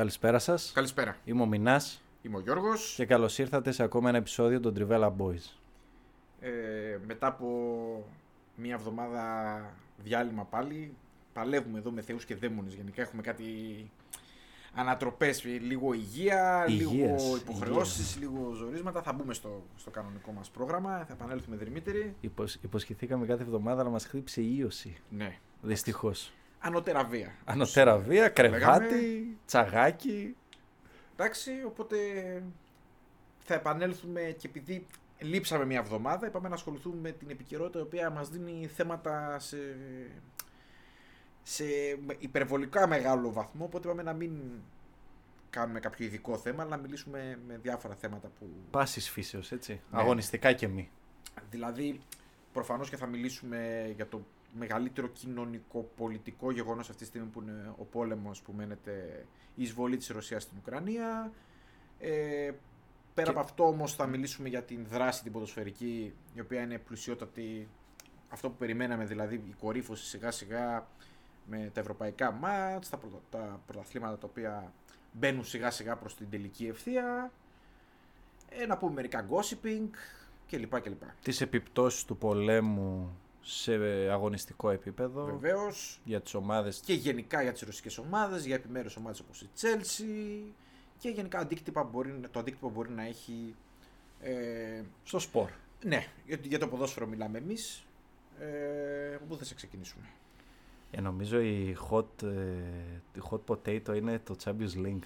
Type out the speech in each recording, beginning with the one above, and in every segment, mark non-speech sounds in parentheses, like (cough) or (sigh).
Καλησπέρα σας. Καλησπέρα. Είμαι ο Μινάς Είμαι ο Γιώργος. και καλώς ήρθατε σε ακόμα ένα επεισόδιο των Trivella Boys. Ε, μετά από μία εβδομάδα διάλειμμα πάλι, παλεύουμε εδώ με θεούς και δαίμονες. Γενικά έχουμε κάτι ανατροπές, λίγο υγεία, Υγείας, λίγο υποχρεώσεις, λίγο ζορίσματα. Θα μπούμε στο, στο κανονικό μας πρόγραμμα, θα επανέλθουμε δρυμύτεροι. Υποσ... Υποσχεθήκαμε κάθε εβδομάδα να μας χτύψει η ίωση. Ναι. Δυστυχώς. Ανώτερα βία. Ανωτέρα βία, κρεβάτι, λέγαμε. τσαγάκι. Εντάξει, οπότε θα επανέλθουμε και επειδή λείψαμε μια εβδομάδα, είπαμε να ασχοληθούμε με την επικαιρότητα η οποία μας δίνει θέματα σε, σε υπερβολικά μεγάλο βαθμό, οπότε είπαμε να μην κάνουμε κάποιο ειδικό θέμα, αλλά να μιλήσουμε με διάφορα θέματα που... Πάσης φύσεως, έτσι. Ναι. Αγωνιστικά και μη. Δηλαδή, προφανώς και θα μιλήσουμε για το μεγαλύτερο κοινωνικό-πολιτικό γεγονός αυτή τη στιγμή που είναι ο πόλεμος που μένεται η εισβολή της Ρωσίας στην Ουκρανία. Ε, πέρα Και- από αυτό όμως θα μιλήσουμε για την δράση την ποδοσφαιρική η οποία είναι πλουσιότατη αυτό που περιμέναμε δηλαδή η κορύφωση σιγά σιγά με τα ευρωπαϊκά μάτς, τα, πρωτα- τα πρωταθλήματα τα οποία μπαίνουν σιγά σιγά προς την τελική ευθεία. Ε, να πούμε μερικά gossiping κλπ. κλπ. Τις επιπτώσεις του πολέμου σε αγωνιστικό επίπεδο Βεβαίως για τις ομάδες. και γενικά για τις ρωσικές ομάδες, για επιμέρους ομάδες όπως η Chelsea και γενικά αντίκτυπα μπορεί, το αντίκτυπο που μπορεί να έχει. Ε, στο σπορ. ναι, για, για το ποδόσφαιρο μιλάμε εμείς. Ε, από πού θα σε ξεκινήσουμε; Ε, νομίζω η hot, ε, η hot potato είναι το Champions League.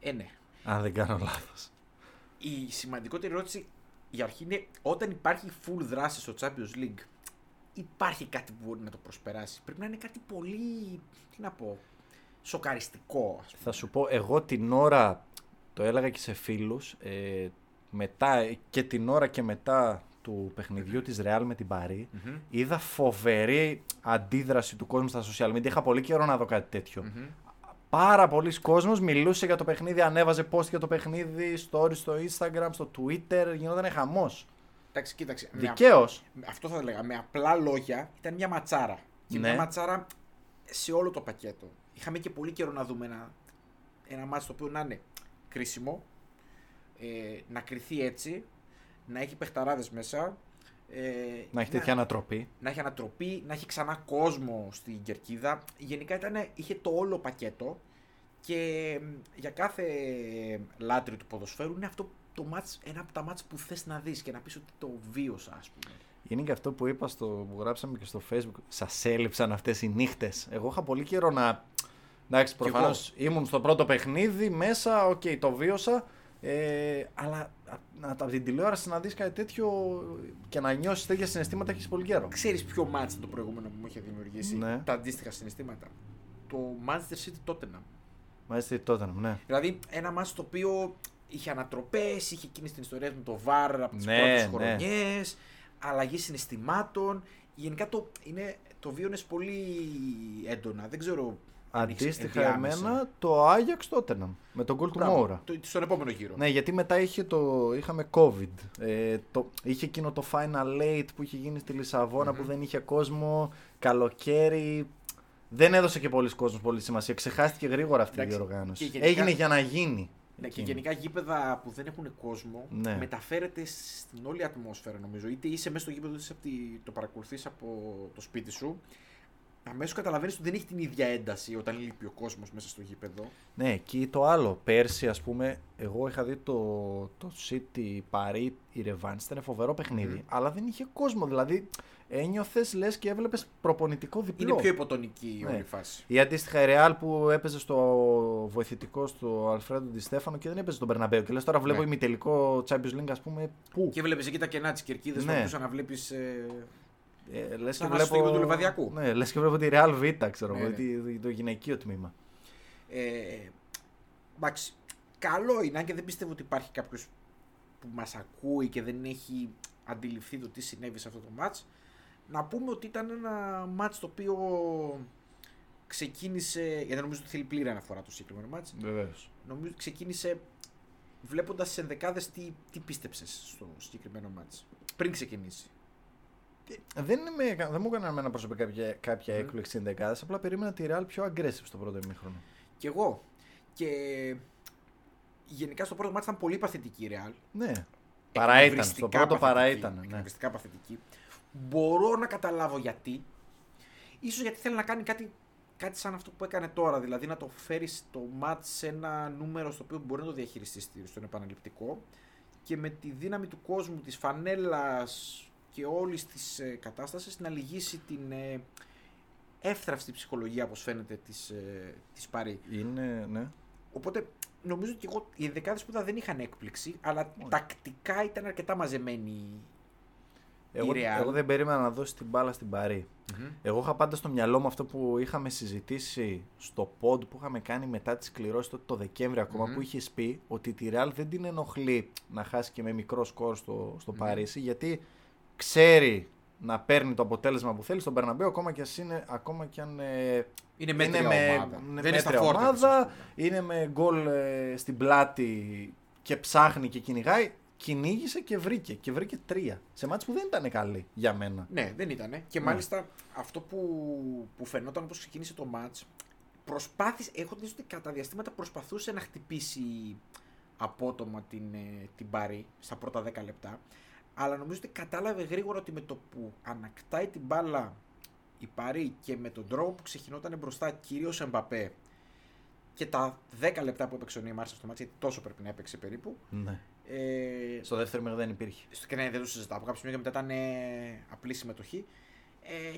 Ε, ναι. Αν δεν κάνω λάθος. Η σημαντικότερη ερώτηση για αρχή είναι όταν υπάρχει full δράση στο Champions League, υπάρχει κάτι που μπορεί να το προσπεράσει. Πρέπει να είναι κάτι πολύ, τι να πω, σοκαριστικό, ας πούμε. Θα σου πω, εγώ την ώρα, το έλεγα και σε φίλους, ε, μετά και την ώρα και μετά του παιχνιδιού της Real με την Παρή, Μμμ. είδα φοβερή αντίδραση του κόσμου στα social media. Είχα πολύ καιρό να δω κάτι τέτοιο. Μμμ. Πάρα πολλοί κόσμος μιλούσε για το παιχνίδι, ανέβαζε post για το παιχνίδι, stories στο Instagram, στο Twitter, γινόταν χαμός. Εντάξει, κοίταξε. με Δικαίως. αυτό θα έλεγα. Με απλά λόγια ήταν μια ματσάρα. Και Ναι. μια ματσάρα σε όλο το πακέτο. Είχαμε και πολύ καιρό να δούμε ένα, ένα μάτσο το οποίο να είναι κρίσιμο, ε, να κρυθεί έτσι, να έχει παιχταράδες μέσα. Ε, Να έχει τέτοια ανατροπή. να έχει ανατροπή, να έχει ξανά κόσμο στην κερκίδα. Γενικά ήταν, είχε το όλο πακέτο και μ, για κάθε λάτρη του ποδοσφαίρου είναι αυτό το ματς, ένα από τα ματς που θες να δεις και να πεις ότι το βίωσα ας πούμε. Είναι και αυτό που είπα στο, που γράψαμε και στο Facebook. Σας έλειψαν αυτές οι νύχτες. Εγώ είχα πολύ καιρό να. Εντάξει, εγώ. προφανώς ήμουν στο πρώτο παιχνίδι μέσα, οκ, το βίωσα. Ε, αλλά α- από την τηλεόραση να δεις κάτι τέτοιο και να νιώσεις τέτοια συναισθήματα έχεις πολύ καιρό. Ξέρεις ποιο ματς είναι το προηγούμενο που μου είχε δημιουργήσει Ναι. τα αντίστοιχα συναισθήματα; Το Manchester City Tottenham. Μάλιστα τότε, ναι. Δηλαδή ένα μάτς το οποίο είχε ανατροπές, είχε εκείνη την ιστορία με το VAR από τις Ναι, πρώτες ναι. χρονιές, αλλαγή συναισθημάτων. Γενικά το, είναι, το βίωνες πολύ έντονα. Δεν ξέρω αν έχεις Αντίστοιχα ενδιάμεσα. εμένα το Άγιαξ Tottenham με τον γκολ του Μπράβο, Μόουρα. το- Στον επόμενο γύρο. Ναι, γιατί μετά είχε το, είχαμε COVID. Ε, το, είχε εκείνο το Final Eight που είχε γίνει στη λισαβονα που δεν είχε κόσμο. Καλοκαίρι. Δεν έδωσε και πολλοί κόσμος πολύ σημασία. Ξεχάστηκε γρήγορα αυτή Εντάξει, η διοργάνωση. και γενικά- Έγινε για να γίνει. Ναι, και εκείνη. γενικά γήπεδα που δεν έχουν κόσμο Ναι. μεταφέρεται στην όλη ατμόσφαιρα νομίζω. Είτε είσαι μέσα στο γήπεδο, είτε είσαι από τη- το παρακολουθείς από το σπίτι σου. Αμέσως καταλαβαίνεις ότι δεν έχει την ίδια ένταση όταν λείπει ο κόσμος μέσα στο γήπεδο. Ναι, εκεί το άλλο. Πέρσι, ας πούμε, εγώ είχα δει το, το City Paris η Revenge. Ήταν φοβερό παιχνίδι. Αλλά δεν είχε κόσμο. Δηλαδή, ένιωθες λες και έβλεπες προπονητικό διπλό. Είναι πιο υποτονική η Ναι. όλη φάση. Η αντίστοιχα η Real που έπαιζε στο βοηθητικό στο Αλφρέντο Ντι Στέφανο και δεν έπαιζε στον Περναμπέο. Και λες τώρα βλέπω Ναι. ημιτελικό Champions League, ας πούμε. Πού; Και βλέπεις εκεί τα κενά της κερκίδας Ναι. που μπορούσες να βλέπεις. Ε, Ε, λες Σαν να στο γήπεδο του Λιβαδιακού. Ναι, λες και βλέπω τη Real Β, ξέρω Ναι, εγώ, ναι. τη- το γυναικείο τμήμα. ε, εντάξει, καλό είναι, αν και δεν πιστεύω ότι υπάρχει κάποιος που μας ακούει και δεν έχει αντιληφθεί το τι συνέβη σε αυτό το match. Να πούμε ότι ήταν ένα match το οποίο ξεκίνησε. Γιατί νομίζω ότι θέλει πλήρη αναφορά το συγκεκριμένο match. Βεβαίως. Νομίζω ότι ξεκίνησε βλέποντας τι ενδεκάδε τι, τι πίστεψες στο συγκεκριμένο match. Πριν ξεκινήσει. Δεν, είμαι, δεν μου έκανε εμένα προσωπικά κάποια, κάποια Μμμ. έκπληξη ενδεκάδε. Απλά περίμενα τη Real πιο aggressive στο πρώτο ημίχρονο. Κι εγώ. Και γενικά στο πρώτο μάτι ήταν πολύ παθητική η Real. Ναι. Παρά ήταν. Στο Εκνευριστικά πρώτο παρά παθητική, ήταν. Ναι. εκνευριστικά παθητική. Μπορώ να καταλάβω γιατί. Ίσως γιατί θέλει να κάνει κάτι, κάτι σαν αυτό που έκανε τώρα. Δηλαδή να το φέρει το μάτς σε ένα νούμερο στο οποίο μπορεί να το διαχειριστεί στον επαναληπτικό και με τη δύναμη του κόσμου, της φανέλας και όλης της ε, κατάστασης να λυγίσει την ε, εύθραυστη ψυχολογία όπως φαίνεται της, ε, της Παρή. Είναι, ναι. Οπότε νομίζω ότι εγώ, οι δεκάδες που είδα δεν είχαν έκπληξη, αλλά τακτικά ήταν αρκετά μαζεμένοι. Εγώ, η Real. εγώ δεν περίμενα να δώσει την μπάλα στην Παρή. Εγώ είχα πάντα στο μυαλό μου αυτό που είχαμε συζητήσει στο pod που είχαμε κάνει μετά τις κληρώσεις τότε το Δεκέμβρη ακόμα Μμμ. που είχες πει ότι τη Real δεν την ενοχλεί να χάσει και με μικρό σκορ στο, στο Μμμ. Παρίσι γιατί ξέρει να παίρνει το αποτέλεσμα που θέλει στον Περναμπέο ακόμα και, ας είναι, ακόμα και αν ε, Είναι μέτρια με, ομάδα. ναι, δεν είναι στα μέτρια φόρτα. της, ομάδα, ας πούμε. είναι με γκολ ε, στην πλάτη και ψάχνει και κυνηγάει. Κυνήγησε και βρήκε. Και βρήκε τρία. Σε μάτς που δεν ήταν καλή για μένα. Ναι, δεν ήταν. Και Ναι. μάλιστα αυτό που, που φαινόταν όπως ξεκίνησε το match, προσπάθησε, έχω την αίσθηση ότι κατά διαστήματα προσπαθούσε να χτυπήσει απότομα την, ε, την Παρή στα πρώτα 10 λεπτά. Αλλά νομίζω ότι κατάλαβε γρήγορα ότι με το που ανακτάει την μπάλα η Παρή και με τον τρόπο που ξεκινόταν μπροστά κυρίως Εμπαπέ και τα 10 λεπτά που έπαιξε ο Νίμαρ στο μάτι, γιατί τόσο πρέπει να έπαιξε περίπου. Ναι. Ε, Στο δεύτερο μήνα δεν υπήρχε. στο και ναι, δεν το συζητάω. Από κάποιο σημείο και μετά ήταν ε, απλή συμμετοχή. Ε,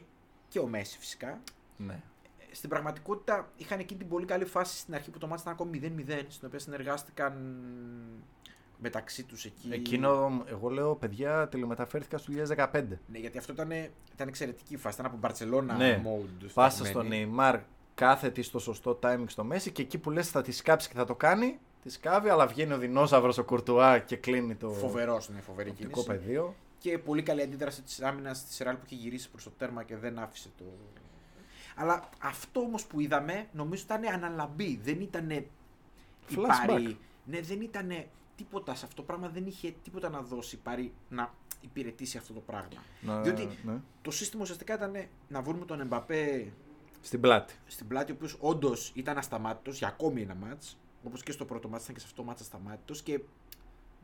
και ο Μέση φυσικά. Ναι. Ε, Στην πραγματικότητα είχαν εκείνη την πολύ καλή φάση στην αρχή που το μάτι ήταν ακόμη 0-0, στην οποία συνεργάστηκαν μεταξύ τους εκεί. Εκείνο, εγώ λέω, παιδιά, τηλεμεταφέρθηκα στο 2015. Ναι, γιατί αυτό ήταν, ήταν εξαιρετική φάση. Ήταν από Μπαρσελόνα Ναι. mode. Πάσα φτιαγμένη. στον Neymar, κάθετη στο σωστό timing στο Μέση και εκεί που λες θα τη σκάψει και θα το κάνει, τη σκάβει, αλλά βγαίνει ο δεινόσαυρος ο Κουρτουά και κλείνει το Φοβερός, ναι, φοβερή οπτικό κίνηση. πεδίο. Και πολύ καλή αντίδραση της άμυνας της Ρεάλ που είχε γυρίσει προς το τέρμα και δεν άφησε το. Αλλά αυτό όμως που είδαμε νομίζω ήταν αναλαμπή. Δεν ήταν. Flashback. Ναι, δεν ήταν τίποτα σε αυτό το πράγμα. Δεν είχε τίποτα να δώσει πάρει να υπηρετήσει αυτό το πράγμα. Να- Διότι ναι. το σύστημα ουσιαστικά ήταν να βρούμε τον Εμπαπέ Στην πλάτη. στην πλάτη, ο οποίος όντως ήταν ασταμάτητος για ακόμη ένα μάτς. Όπως και στο πρώτο μάτς ήταν και σε αυτό το μάτς ασταμάτητος. Και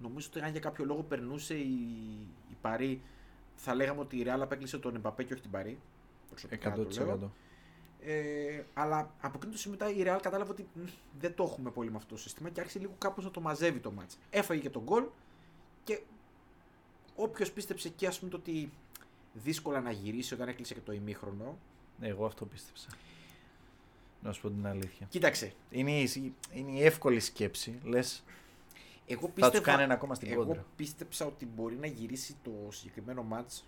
νομίζω ότι αν για κάποιο λόγο περνούσε η, η Παρή, θα λέγαμε ότι η Real απέκλεισε τον Εμπαπέ και όχι την Παρή. Προσωπικά το λέω. 100%. Ε, αλλά από εκείνο το σημείο μετά η Real κατάλαβε ότι μ, δεν το έχουμε πολύ με αυτό το σύστημα και άρχισε λίγο κάπως να το μαζεύει το μάτς. Έφαγε και τον γκολ και όποιος πίστεψε και ας πούμε το ότι δύσκολα να γυρίσει όταν έκλεισε και το ημίχρονο. Εγώ αυτό πίστεψα. Να σου πω την αλήθεια. Κοίταξε, Είναι η, είναι η εύκολη σκέψη. Λες, εγώ θα τους πίστευα, κάνει ένα ακόμα στην εγώ κόντρα. πίστεψα ότι μπορεί να γυρίσει το συγκεκριμένο μάτς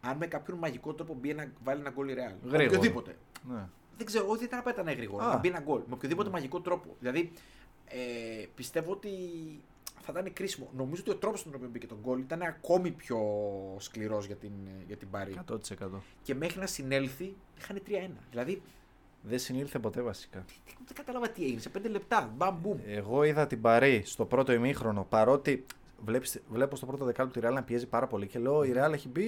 αν με κάποιον μαγικό τρόπο μπει να βάλει ένα γκολ η Real. Γρήγορα. Οποιοδήποτε. Ναι. Δεν ξέρω, όχι δεν ήταν απαραίτητα να είναι γρήγορα. Α. Να μπει ένα γκολ. Με οποιοδήποτε μαγικό τρόπο. Δηλαδή, ε, πιστεύω ότι θα ήταν κρίσιμο. Νομίζω ότι ο τρόπος τον οποίο μπήκε τον γκολ ήταν ακόμη πιο σκληρός για την, για την Πάρη. 100%. Και μέχρι να συνέλθει είχαν 3-1. Δηλαδή, Δεν συνήλθε ποτέ βασικά. δεν κατάλαβα τι έγινε. Σε 5 λεπτά. Μπαμ, μπουμ. Εγώ είδα την Παρή στο πρώτο ημίχρονο παρότι βλέπεις, βλέπω στο πρώτο δεκάλεπτο τη Real να πιέζει πάρα πολύ και λέω η Real έχει μπει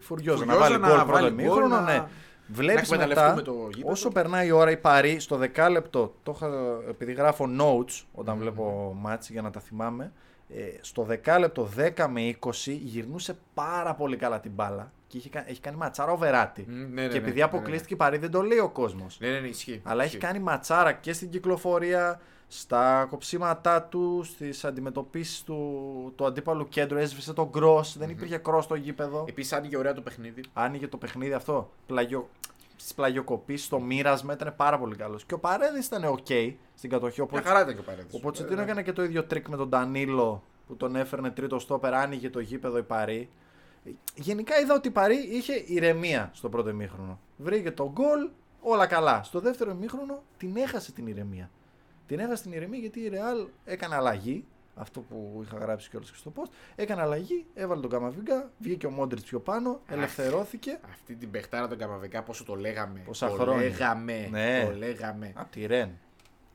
φουριόζα να Φουριόζα βάλει να γκολ βάλει πρώτο γκολ, ημίχρονο. να- Ναι. Βλέπεις να εκμεταλλευτούμε μετά, το γήπεδο. όσο περνάει η ώρα η Παρή στο δεκάλεπτο, το είχα, επειδή γράφω notes όταν βλέπω μάτς για να τα θυμάμαι, ε, στο δεκάλεπτο 10 με 20 γυρνούσε πάρα πολύ καλά την μπάλα και είχε, κα- έχει κάνει ματσάρα ο Βεράτη. Μ, ναι, ναι, και ναι, επειδή ναι, αποκλείστηκε η Παρή δεν το λέει ο κόσμος. Ναι, ναι, ναι, ισχύει. Αλλά έχει Ισχύει. κάνει ματσάρα και στην κυκλοφορία, στα κοψίματά του, στις αντιμετωπίσεις του, του αντίπαλου κέντρου. Έσβησε τον Κρος, δεν υπήρχε Κρος στο γήπεδο. Επίσης άνοιγε ωραία το παιχνίδι. Άνοιγε το παιχνίδι αυτό. Πλαγιο... Στις πλαγιοκοπήσεις, στο μοίρασμα ήταν πάρα πολύ καλός. Και ο Παρέδες ήταν OK στην κατοχή. Μια Οπότε χαρά ήταν και ο Παρέδης. ο Ε, Ποτσετίνο ναι. έκανε και το ίδιο τρικ με τον Ντανίλο που τον έφερνε τρίτο στόπερ, άνοιγε το γήπεδο η Παρί. Γενικά είδα ότι η Παρί είχε ηρεμία στο πρώτο ημίχρονο. Βρήκε το γκολ, όλα καλά. Στο δεύτερο ημίχρονο την έχασε την ηρεμία. Την έχασε στην ηρεμία γιατί η Ρεάλ έκανε αλλαγή. Αυτό που είχα γράψει κιόλας και στο post. Έκανε αλλαγή, έβαλε τον Καμαβίγκα, βγήκε ο Μόντριτς πιο πάνω, ελευθερώθηκε. Αυτή την παιχτάρα τον Καμαβικά, πόσο το λέγαμε. Πόσα το χρόνια. Λέγαμε. Ναι. Το λέγαμε. Από τη Ρεν.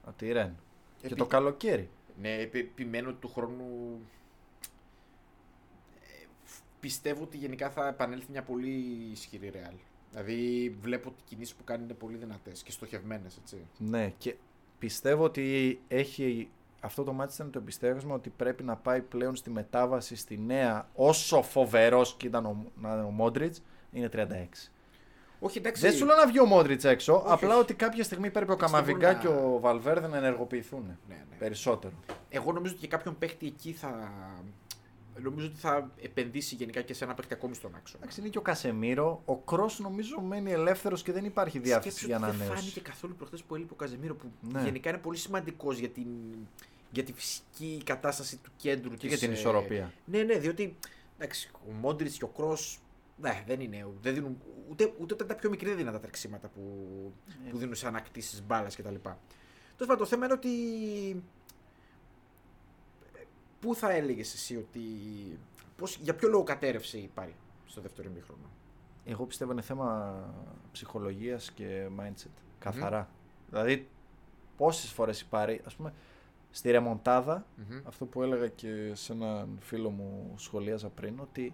Από τη Ρεν. Και Επί- το καλοκαίρι. Ναι, επι- επιμένω ότι του χρόνου. ε, Πιστεύω ότι γενικά θα επανέλθει μια πολύ ισχυρή Real. Δηλαδή βλέπω ότι οι κινήσεις που κάνει είναι πολύ δυνατές και στοχευμένες, έτσι. Ναι, και πιστεύω ότι έχει. Αυτό το μάτι ήταν το επιστέγασμα ότι πρέπει να πάει πλέον στη μετάβαση στη νέα. Όσο φοβερός και ήταν ο, να είναι ο Μόντριτς, είναι 36. Όχι, εντάξει. Δεν σου λέω να βγει ο Μόντριτς έξω, Όχι, απλά όχι. ότι κάποια στιγμή πρέπει ο Πιστεύω Καμαβιγκά να- και ο Βαλβέρδε να ενεργοποιηθούν. Ναι, ναι. Περισσότερο. Εγώ νομίζω ότι και κάποιον παίχτη εκεί θα. Νομίζω ότι θα επενδύσει γενικά και σε ένα παίχτη ακόμη στον άξονα. Εντάξει, είναι και ο Κασεμίρο. Ο Κρός νομίζω μένει ελεύθερος και δεν υπάρχει διάθεση Σκέψου για ότι να Δεν φάνηκε ανανέωση. καθόλου προχθές που έλειπε ο Καζεμίρο που Ναι. γενικά είναι πολύ σημαντικός για, την, για τη φυσική κατάσταση του κέντρου Και της, για την ε, ισορροπία. Ναι, ναι, διότι εντάξει, ο Μόντριτς και ο Κρός ναι, δεν είναι. Δεν δίνουν, ούτε, ούτε όταν τα πιο μικρή δεν δίνουν τα τρεξίματα που, Ε. που δίνουν σε ανακτήσεις μπάλα κτλ. Τέλος πάντων, το θέμα είναι ότι. Πού θα έλεγες εσύ ότι. Πώς, για ποιο λόγο κατέρευσε η Πάρη στο δεύτερο ημίχρονο; Εγώ πιστεύω είναι θέμα ψυχολογίας και mindset. Καθαρά. Δηλαδή, πόσες φορές η Πάρη, ας πούμε, στη ρεμοντάδα, αυτό που έλεγα και σε έναν φίλο μου σχολίαζα πριν, ότι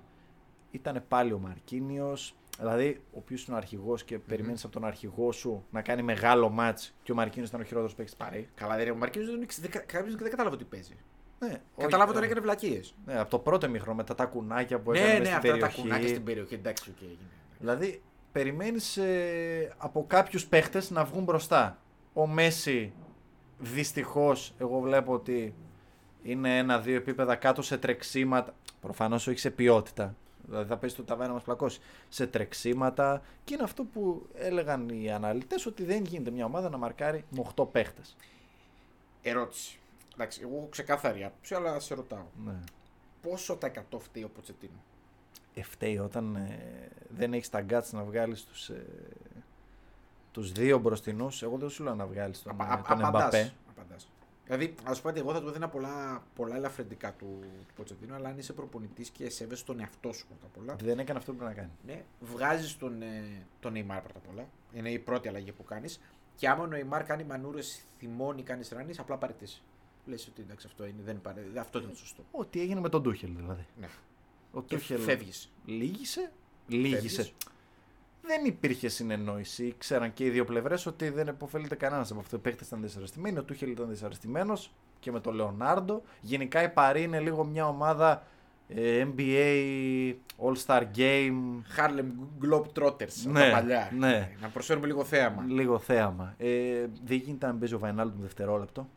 ήταν πάλι ο Μαρκίνιος. Δηλαδή, ο οποίος είναι ο αρχηγός και περιμένεις από τον αρχηγό σου να κάνει μεγάλο μάτς και ο Μαρκίνιος ήταν ο χειρότερος παίκτης Πάρη. Καλά, δεν είναι. Ο Μαρκίνιος δεν, ήξε- δεν, κάποιος δεν κατάλαβε τι παίζει. Ναι, Κατάλαβα όχι, όταν ε, έκανε βλακίες. Ναι, από το πρώτο ημίχρονο μετά τα κουνάκια που έκανε Ναι, μες ναι, στην αυτά τα περιοχή. κουνάκια στην περιοχή. Εντάξει, οκ, έγινε. Δηλαδή, περιμένεις από κάποιους παίχτες να βγουν μπροστά. Ο Μέσι, δυστυχώς, εγώ βλέπω ότι είναι ένα-δύο επίπεδα κάτω σε τρεξίματα. Προφανώς όχι σε ποιότητα. Δηλαδή θα πέσει το ταβάνι να μας πλακώσει. Σε τρεξίματα. Και είναι αυτό που έλεγαν οι αναλυτές ότι δεν γίνεται μια ομάδα να μαρκάρει με 8 παίχτες. Ερώτηση. Εντάξει, εγώ έχω ξεκάθαρη άποψη, αλλά σε ρωτάω. Ναι. Πόσο τα 100 φταίει ο Ποτσετίνο; Ευταίει όταν ε, δεν έχεις τα γκάτς να βγάλεις τους ε, τους δύο μπροστινούς. Εγώ δεν σου λέω να βγάλεις τον, Απα- ε, α- τον απαντάς, Εμπαπέ. απαντάς. Δηλαδή, ας σου πω ότι εγώ θα του έδινα πολλά, πολλά ελαφρυντικά του, του Ποτσετίνο, αλλά αν είσαι προπονητής και σέβεσαι τον εαυτό σου πρώτα απ' όλα. Δεν έκανε αυτό που πρέπει να κάνει. Ναι, βγάζεις τον, ε, τον Neymar πρώτα απ' όλα. Είναι η πρώτη αλλαγή που κάνεις. Και άμα ο Neymar κάνει μανούρες, θυμώνει, κάνει ράνει, απλά παρετήσει. Λες ότι εντάξει, αυτό, είναι, δεν παρε... αυτό ήταν σωστό. Ό,τι έγινε με τον Τούχελ δηλαδή. Ναι. Ο Και Τούχελ φεύγεις. λύγησε. Λύγησε. Φεύγεις. Δεν υπήρχε συνεννόηση. Ξέραν και οι δύο πλευρές ότι δεν επωφελείται κανένας από αυτό. Οι παίχτε ήταν δυσαρεστημένοι. Ο Τούχελ ήταν δυσαρεστημένος και με τον Λεωνάρντο. Γενικά η Παρή είναι λίγο μια ομάδα ε, NBA All-Star Game. Harlem Globetrotters. από Ναι, τα παλιά. ναι. Να προσφέρουμε λίγο θέαμα. Λίγο θέαμα. Ε, δεν γίνεται να παίζει ο Βαϊνάλντουμ δευτερόλεπτο.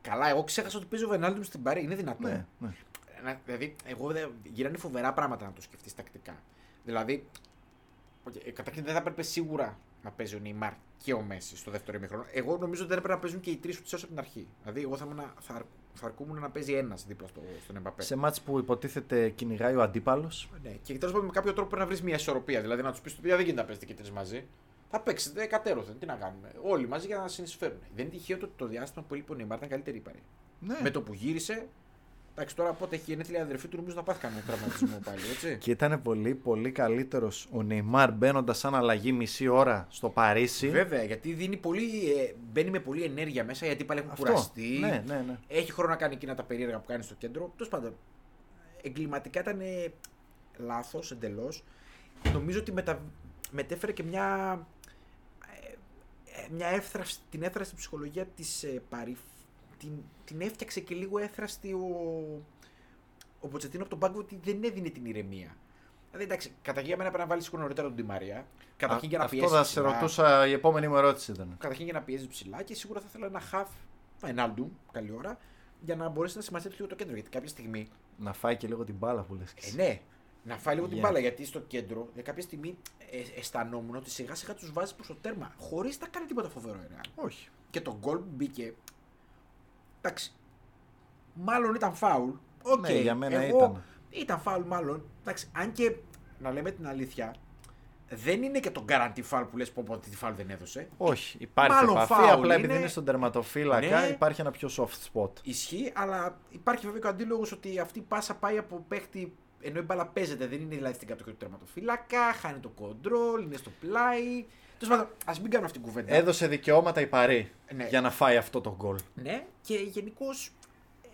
Καλά, εγώ ξέχασα ότι παίζει ο Βενάλντουμ στην Παρή. Είναι δυνατό. Ναι, ναι. Να- Δηλαδή, εγώ δεν. Γίνανε φοβερά πράγματα να το σκεφτείς τακτικά. Δηλαδή, okay, ε, καταρχήν δεν θα έπρεπε σίγουρα να παίζει ο Νεϊμάρ και ο Μέση στο δεύτερο ημίχρονο. Εγώ νομίζω ότι δεν έπρεπε να παίζουν και οι τρεις του από την αρχή. Δηλαδή, εγώ θα, ήμουν- θα, αρ- θα αρκούμουν να παίζει ένας δίπλα στο, στον Εμπαπέ. Σε μάτς που υποτίθεται κυνηγάει ο αντίπαλος. Ναι. Και τέλο πάντων με κάποιο τρόπο πρέπει να βρεις μια ισορροπία. Δηλαδή, να τους πεις: Παιδιά, δεν γίνεται να παίζετε και τρεις μαζί. Θα παίξετε κατέρωθεν. Τι να κάνουμε. Όλοι μαζί για να συνεισφέρουν. Δεν είναι τυχαίο το ότι το διάστημα που έλειπε ο Νεϊμάρ ήταν καλύτερη η Παρή. Ναι. Με το που γύρισε. Εντάξει, τώρα πότε έχει γενέθλια η αδερφή του, νομίζω να πάθει κανένα τραυματισμό πάλι, έτσι. (laughs) Και ήταν πολύ πολύ καλύτερος ο Νεϊμάρ μπαίνοντας σαν αλλαγή μισή ώρα στο Παρίσι. Βέβαια, γιατί δίνει πολύ, ε, μπαίνει με πολλή ενέργεια μέσα, γιατί πάλι έχουν Αυτό. κουραστεί. Ναι, ναι, ναι. Έχει χρόνο να κάνει εκείνα τα περίεργα που κάνει στο κέντρο. Τέλος πάντων, εγκληματικά ήταν λάθος εντελώς. Νομίζω ότι μετα... μετέφερε και μια. ε, ε, μια εύθραυστη, την εύθραστη ψυχολογία της ε, Παρή. Την, την έφτιαξε και λίγο εύθραστη ο, ο Ποτσετίνο από τον πάγκο ότι δεν έδινε την ηρεμία. Δηλαδή εντάξει, καταρχήν για μένα πρέπει να βάλεις σίγουρα νωρίτερα τον Τη Μαρία. Καταρχήν για να Αυτό πιέσει. θα σε ψηλά. ρωτούσα, η επόμενη μου ερώτηση ήταν. Καταρχήν για να πιέζει ψηλά και σίγουρα θα ήθελα ένα half Φαϊνάλντου, καλή ώρα, για να μπορέσει να συμμαζέψει λίγο το κέντρο. Γιατί κάποια στιγμή. Να φάει και λίγο την μπάλα που λες. Ε, ναι, να φάει λίγο την Yeah. μπάλα. Γιατί στο κέντρο για κάποια στιγμή ε, αισθανόμουν ότι σιγά σιγά τους βάζει προς το τέρμα. Χωρίς να κάνει τίποτα φοβερό η Real. Όχι. Και το γκολ που μπήκε. Εντάξει. Μάλλον ήταν φάουλ. Οκ. Ναι, για μένα Εγώ- ήταν. Ήταν φάουλ, μάλλον. Εντάξει, αν και να λέμε την αλήθεια, δεν είναι και το guarantee foul που λες πω πω τι φάουλ δεν έδωσε. Όχι, υπάρχει Μάλλον επαφή. φάουλ Απλά επειδή είναι. είναι στον τερματοφύλακα, Ναι. υπάρχει ένα πιο soft spot. Ισχύει, αλλά υπάρχει βέβαια και ο αντίλογος ότι αυτή η πάσα πάει από παίχτη ενώ η μπάλα παίζεται, δεν είναι δηλαδή στην κατοχή του τερματοφύλακα, χάνει το control, είναι στο πλάι. Τέλος πάντων, ας μην κάνουμε αυτή την κουβέντα. Έδωσε δικαιώματα η Παρή Ναι. για να φάει αυτό το γκολ. Ναι, και γενικώς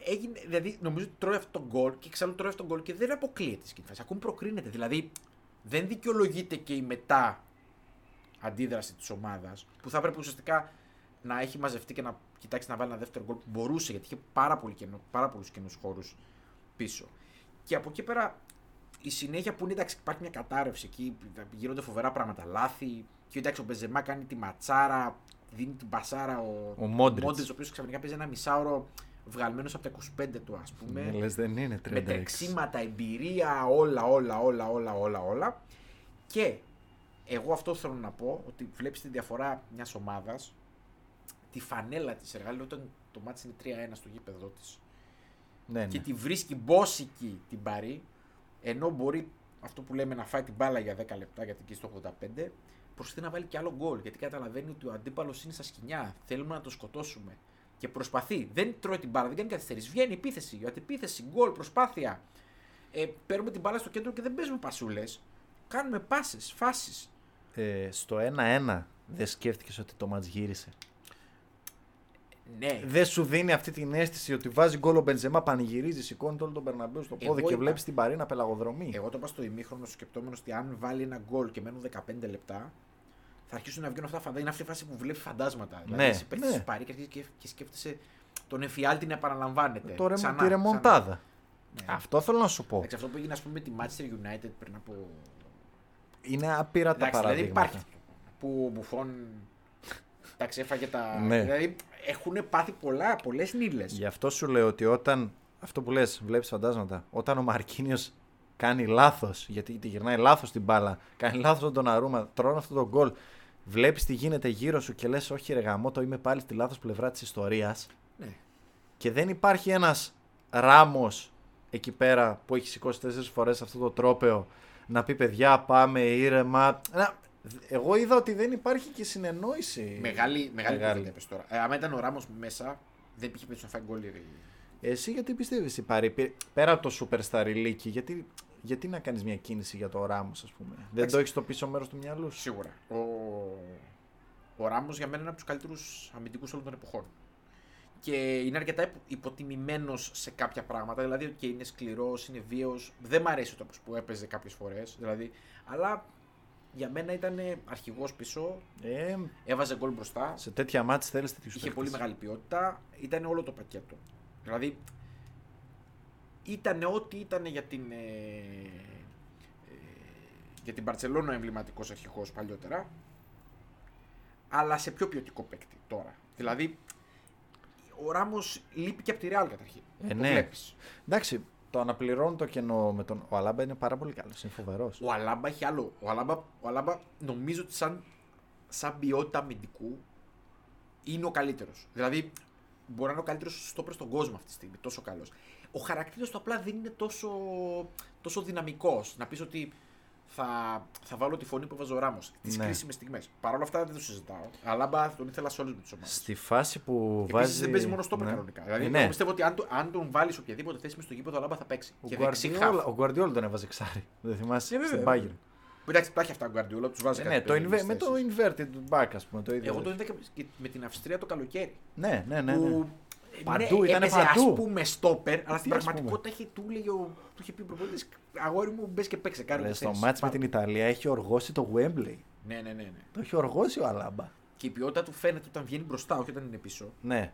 έγινε. Δηλαδή, νομίζω ότι τρώει αυτό το γκολ και εξάλλου τρώει αυτό το γκολ και δεν αποκλείεται στην φάση. Ακόμη προκρίνεται. Δηλαδή, δεν δικαιολογείται και η μετά αντίδραση της ομάδας που θα έπρεπε ουσιαστικά να έχει μαζευτεί και να κοιτάξει να βάλει ένα δεύτερο γκολ που μπορούσε γιατί είχε πάρα, πολύ κενό, πάρα πολλούς καινούς χώρους πίσω. Και από εκεί πέρα η συνέχεια που είναι εντάξει, υπάρχει μια κατάρρευση εκεί, γίνονται φοβερά πράγματα, λάθη. Και εντάξει, ο Μπεζεμά κάνει τη ματσάρα, δίνει την πασάρα ο, Ο Μόντριτς. ο οποίος ξαφνικά παίζει ένα μισάωρο βγαλμένος από τα 25 του, ας πούμε. Ναι, λες, δεν είναι 36. με τρεξίματα, εμπειρία, όλα, όλα, όλα, όλα, όλα, όλα. Και εγώ αυτό θέλω να πω, ότι βλέπεις τη διαφορά μιας ομάδας, τη φανέλα της εργάλει όταν το μάτι είναι 3-1 στο γήπεδο της Ναι, και ναι. τη βρίσκει μπόσικη την Παρή, ενώ μπορεί αυτό που λέμε να φάει την μπάλα για 10 λεπτά γιατί εκεί στο 85, προσπαθεί να βάλει και άλλο γκολ. Γιατί καταλαβαίνει ότι ο αντίπαλος είναι στα σκηνιά. Θέλουμε να το σκοτώσουμε. Και προσπαθεί. Δεν τρώει την μπάλα, δεν κάνει καθυστερήσεις. Βγαίνει επίθεση. Η αντιπίθεση, γκολ, προσπάθεια. Ε, παίρνουμε την μπάλα στο κέντρο και δεν παίζουμε πασούλες. Κάνουμε πάσες, φάσεις. Ε, στο 1-1 δεν σκέφτηκες ότι το μάτς γύρισε; Ναι, Δεν σου δίνει αυτή την αίσθηση ότι βάζει γκολ ο Μπενζεμά, πανηγυρίζει, σηκώνει το όλο τον Περναμπέου στο Εγώ πόδι και είπα- βλέπεις την Παρή να πελαγοδρομεί. Εγώ το είπα στο ημίχρονο σκεπτόμενο ότι αν βάλει ένα γκολ και μένουν 15 λεπτά, θα αρχίσουν να βγαίνουν αυτά τα φαντάσματα. Είναι αυτή η φάση που βλέπει φαντάσματα. Ναι, δηλαδή, εσύ παίρνει ναι. της Παρή και αρχίζεις και, και σκέφτεσαι τον εφιάλτη να επαναλαμβάνεται. Το ρε, Ξανά, τη ρεμοντάδα. ξανά. Ναι. Αυτό θέλω να σου πω. Εντάξει, αυτό που έγινε ας πούμε, με τη Manchester United πριν από. Είναι άπειρα τα Εντάξει, δηλαδή δεν παραδείγματα. υπάρχει. Που ο Μπουφόν. Εντάξει, έφαγε τα. Ναι. Δηλαδή έχουν πάθει πολλά, πολλές νύλε. Γι' αυτό σου λέω ότι όταν. Αυτό που λες, βλέπεις φαντάσματα. Όταν ο Μαρκίνιος κάνει λάθος, γιατί τη γυρνάει λάθος την μπάλα, κάνει λάθος τον Αρούμα, τρώνε αυτό το γκολ, βλέπεις τι γίνεται γύρω σου και λες όχι ρε γαμό, το είμαι πάλι στη λάθος πλευρά της ιστορίας Ναι. και δεν υπάρχει ένας Ράμος εκεί πέρα που έχει σηκώσει τέσσερις φορές αυτό το τρόπεο να πει παιδιά πάμε ήρεμα. Να, εγώ είδα ότι δεν υπάρχει και συνεννόηση. Μεγάλη, μεγάλη, Μεγάλη. κουβέντα είπες τώρα. Ε, άμα ήταν ο Ράμος μέσα, δεν υπήρχε περίπτωση να φάει γκολ. η- Εσύ γιατί πιστεύεις η Πάρη, πε- πέρα από το superstar ηλίκη, γιατί, γιατί να κάνεις μια κίνηση για το Ράμος ας πούμε; Δεν Εντάξει. το έχεις στο πίσω μέρος του μυαλού σου; Σίγουρα. Ο, ο Ράμο για μένα είναι από τους καλύτερους αμυντικούς όλων των εποχών. Και είναι αρκετά υπο- υποτιμημένος σε κάποια πράγματα. Δηλαδή, και είναι σκληρός, είναι βίαιος. Δεν μ' αρέσει ο τρόπο που έπαιζε κάποιες φορές. Δηλαδή, αλλά για μένα ήταν αρχηγός πίσω. Ε, Έβαζε γκολ μπροστά. σε τέτοια μάτς θέλεις τέτοιους Είχε παίκτες. πολύ μεγάλη ποιότητα. Ήταν όλο το πακέτο. Δηλαδή, ήταν ό,τι ήταν για την. Ε, ε, για την Παρσελόνα εμβληματικός αρχηγός παλιότερα. Αλλά σε πιο ποιοτικό παίκτη τώρα. Δηλαδή, ο Ράμος λείπει και από τη Ρεάλ καταρχήν. Ε, το ναι. βλέπεις. Εντάξει, το αναπληρώνω το κενό με τον. Ο Αλάμπα είναι πάρα πολύ καλός, είναι φοβερός. Ο Αλάμπα έχει άλλο. Ο Αλάμπα, ο Αλάμπα νομίζω ότι σαν, σαν ποιότητα αμυντικού είναι ο καλύτερος. Δηλαδή μπορεί να είναι ο καλύτερος στόπερ στον κόσμο αυτή τη στιγμή. Τόσο καλός. Ο χαρακτήρας του απλά δεν είναι τόσο, τόσο δυναμικός. Να πεις ότι θα, θα βάλω τη φωνή που έβαζε ο Ράμος στι Ναι. κρίσιμες στιγμές. Παρ' όλα αυτά δεν το συζητάω. Αλάμπα τον ήθελα σε όλε τι ομάδες. Στη φάση που Επίσης βάζει. δεν παίζει μόνο στόπερ ναι. κανονικά. Δηλαδή ναι. εγώ πιστεύω ότι αν, το- αν τον βάλεις σε οποιαδήποτε θέση μες στο γήπεδο, ο Αλάμπα θα παίξει. Ο και δεξί Guardiola- χαφ. Ο Guardiola τον έβαζε ξάρι. Δεν θυμάσαι. Ναι, στην βέβαια. Bayern. Εντάξει, τα έχει αυτά ο Γκαρδιόλα, τους βάζει Ε, κάτι ναι, το περίεργες inver- με το θέσεις. inverted back, ας πούμε. Το ίδιο. Εγώ το είδα και με την Αυστρία το καλοκαίρι. Ναι, ναι, ναι. ναι. Που Παντού, ναι, ήτανε έπαιζε, παντού. Ας πούμε στόπερ, αλλά στην Τι ας πραγματικότητα έχει, του, έλεγε ο, του είχε πει ο προπονητής, αγόρι μου μπες και παίξε, κάνε Ρε, ό,τι στο θέλεις. μάτς με Πάμε. την Ιταλία έχει οργώσει το Wembley. Ναι, ναι, ναι, ναι. Το έχει οργώσει ο Αλάμπα. Και η ποιότητα του φαίνεται όταν βγαίνει μπροστά, όχι όταν είναι πίσω. Ναι.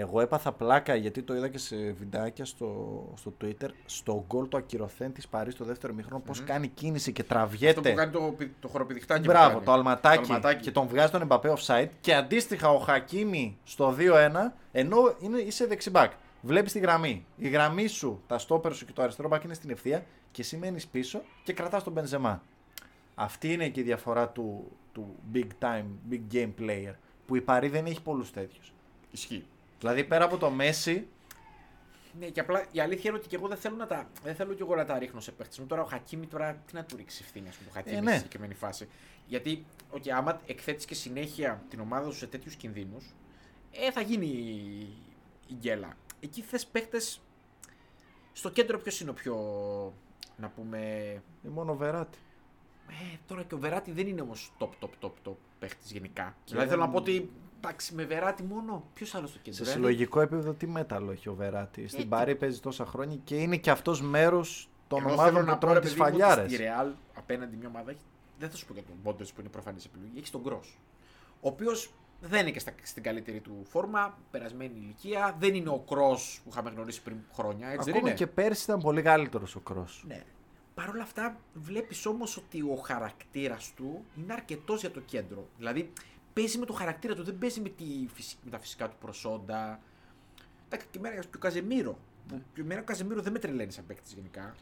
Εγώ έπαθα πλάκα γιατί το είδα και σε βιντεάκια στο, στο Twitter. Στο γκολ του ακυρωθέν της Παρή στο δεύτερο μήχρονο, πώς κάνει κίνηση και Αυτό τραβιέται. που κάνει το, πι- το χοροπηδιχτάκι. που Μπράβο, κάνει. το αλματάκι, Το αλματάκι. και τον βγάζει τον Εμπαπέ offside. Και αντίστοιχα ο Χακίμι στο 2-1, ενώ είναι, είσαι δεξιμπάκ. Βλέπεις τη γραμμή. Η γραμμή σου, τα στόπερ σου και το αριστερό μπακ είναι στην ευθεία και εσύ μένεις πίσω και κρατάς τον Μπενζεμά. Αυτή είναι και η διαφορά του, του big time, big game player. Που η Παρή δεν έχει πολλούς τέτοιους. Ισχύει. Δηλαδή πέρα από το Μέση, Ναι, και απλά η αλήθεια είναι ότι και εγώ δεν θέλω, να τα, δεν θέλω και εγώ να τα ρίχνω σε παίχτες. Τώρα ο Χακίμη τώρα τι να του ρίξει ευθύνη, ας πούμε, ο Χακίμη Ε, ε, ναι. στη συγκεκριμένη φάση. Γιατί, okay, άμα εκθέτεις και συνέχεια την ομάδα σου σε τέτοιους κινδύνους, ε, θα γίνει η, η γκέλα. Εκεί θες παίχτες. Στο κέντρο ποιος είναι ο πιο. να πούμε. Ε, μόνο Βεράτη. Ε, τώρα και ο Βεράτη δεν είναι όμως top, top, top, top παίχτης γενικά. Και δηλαδή θέλω να δεν- πω ότι. Εντάξει, με Βεράτη μόνο. Ποιος άλλος στο κέντρο. Σε δηλαδή, συλλογικό επίπεδο τι μέταλλο έχει ο Βεράτη. Στην Ε, Πάρη παίζει τόσα χρόνια και είναι και αυτός μέρος των Εγώ θέλω ομάδων να που πω, τρώνε ρε τις παιδί μου, ότι φαλιάρες. Στη Ρεάλ απέναντι μια ομάδα έχει. Δεν θα σου πω για τον Μπόντε που είναι προφανής επιλογή. Έχει τον Γκρό. Ο οποίος δεν είναι και στα, στην καλύτερη του φόρμα, περασμένη ηλικία. Δεν είναι ο Κρό που είχαμε γνωρίσει πριν χρόνια. Έτσι δεν Ακόμα είναι; και πέρσι ήταν πολύ καλύτερος ο Κρό. Ναι. Παρ' όλα αυτά, βλέπεις όμως ότι ο χαρακτήρας του είναι αρκετός για το κέντρο. Δηλαδή, παίζει με το χαρακτήρα του, δεν παίζει με, τη, φυσι- με τα φυσικά του προσόντα. Εντάξει, και εμένα και ο Καζεμίρο. Που και εμένα ο Καζεμίρο δεν με τρελαίνει σαν παίκτης γενικά.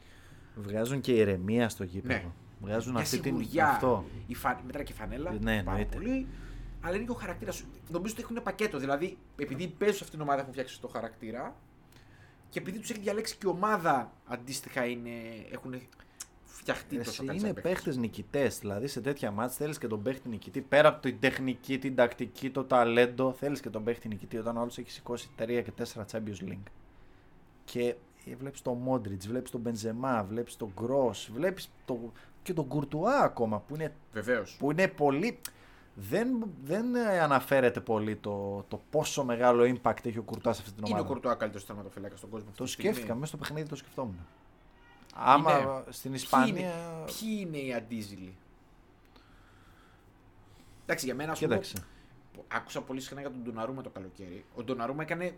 Βγάζουν και ηρεμία στο γήπεδο. Ναι. Βγάζουν Μια αυτή την. σιγουριά. Αυτό. Η φα... Μέτρα και φανέλα. Ναι, πάρα εννοείται. πολύ. Αλλά είναι και ο χαρακτήρα σου. Νομίζω ότι έχουν πακέτο. Δηλαδή, επειδή παίζουν σε αυτήν την ομάδα, έχουν φτιάξει το χαρακτήρα. Και επειδή τους έχει διαλέξει και η ομάδα, αντίστοιχα είναι, έχουν φτιαχτεί τόσο Εσύ καλοί είναι σαν παίκτες. παίχτες νικητές. Δηλαδή σε τέτοια μάτς θέλεις και τον παίχτη νικητή. Πέρα από την τεχνική, την τακτική, το ταλέντο, θέλεις και τον παίχτη νικητή όταν ο άλλος έχει σηκώσει 3 και 4 Champions League. Και βλέπεις τον Μόντριτς, βλέπεις τον Μπενζεμά, βλέπεις τον Γκρός, βλέπεις το... και τον Κουρτουά ακόμα που είναι, Βεβαίως. που είναι πολύ. Δεν, δεν ε, αναφέρεται πολύ το, το πόσο μεγάλο impact έχει ο Κουρτουάς σε αυτή την Είναι ο ομάδα. Κουρτουά καλύτερος τερματοφύλακα στον κόσμο. αυτή Το τη στιγμή; σκέφτηκα, μέσα στο παιχνίδι το σκεφτόμουν. Άμα στην Ποιοι Ισπανία. είναι, ποιοι είναι οι αντίζηλοι; Εντάξει, για μένα, ας πούμε, Κοίταξε. άκουσα πολύ συχνά για τον Ντοναρούμα το καλοκαίρι. Ο Ντοναρούμα έκανε,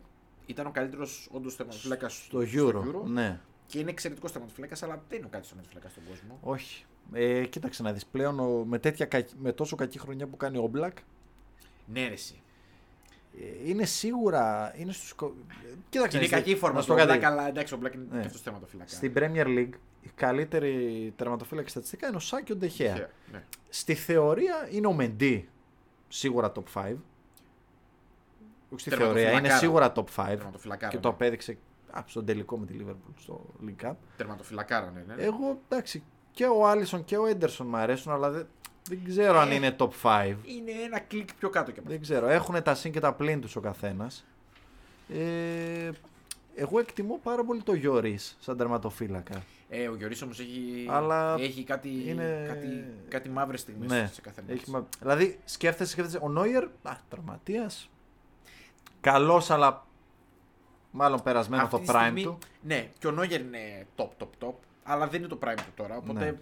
ήταν ο καλύτερος όντως τερματοφύλακα Στο Euro. Ναι. Και είναι εξαιρετικός τερματοφύλακα, αλλά δεν είναι ο καλύτερος τερματοφύλακα στον κόσμο. Όχι. Ε, κοίταξε να δεις πλέον ο, με, τέτοια, κακ- με τόσο κακή χρονιά που κάνει ο Black Ναι, ρε, εσύ. Ε, είναι σίγουρα είναι στους, κο- ε, κοίταξε Είναι να δεις, κακή η φόρμα να σου του πω κάτι. Black, αλλά εντάξει, ο Black είναι Ναι. και αυτό τερματοφύλακα. Στην Premier League η καλύτερη τερματοφύλακα στατιστικά είναι ο Σάκιο Ντεχέα. Τυχαία, ναι. Στη θεωρία είναι ο Μεντί σίγουρα top 5. Όχι στη θεωρία, είναι Τερματοφυλακάρα. σίγουρα top 5 Τερματοφυλακάρα. και το ναι. απέδειξε α, στον τελικό με τη Liverpool στο League Cup. Τερματοφυλακάρα, ναι. ναι. Εγώ εντάξει και ο Άλισον και ο Έντερσον μου αρέσουν αλλά δεν, δεν ξέρω αν Ε. είναι top 5. Είναι ένα κλικ πιο κάτω και από Δεν ξέρω. Έχουν τα συν και τα πλήν τους ο καθένας. Ε, εγώ εκτιμώ πάρα πολύ το Γιώρη σαν τερματοφύλακα. Ε, ο Γιώργης όμως έχει, Αλλά έχει κάτι, είναι- κάτι, κάτι μαύρες στιγμές Ναι. σε κάθε Έχει, μάτς. μα- δηλαδή σκέφτεσαι, σκέφτεσαι ο Νόιερ, α, τραυματίας. Καλός αλλά μάλλον περασμένο Αυτή το τη prime στιγμή- του. Ναι, και ο Νόγερ είναι top, top, top, αλλά δεν είναι το prime του τώρα. Οπότε Ναι.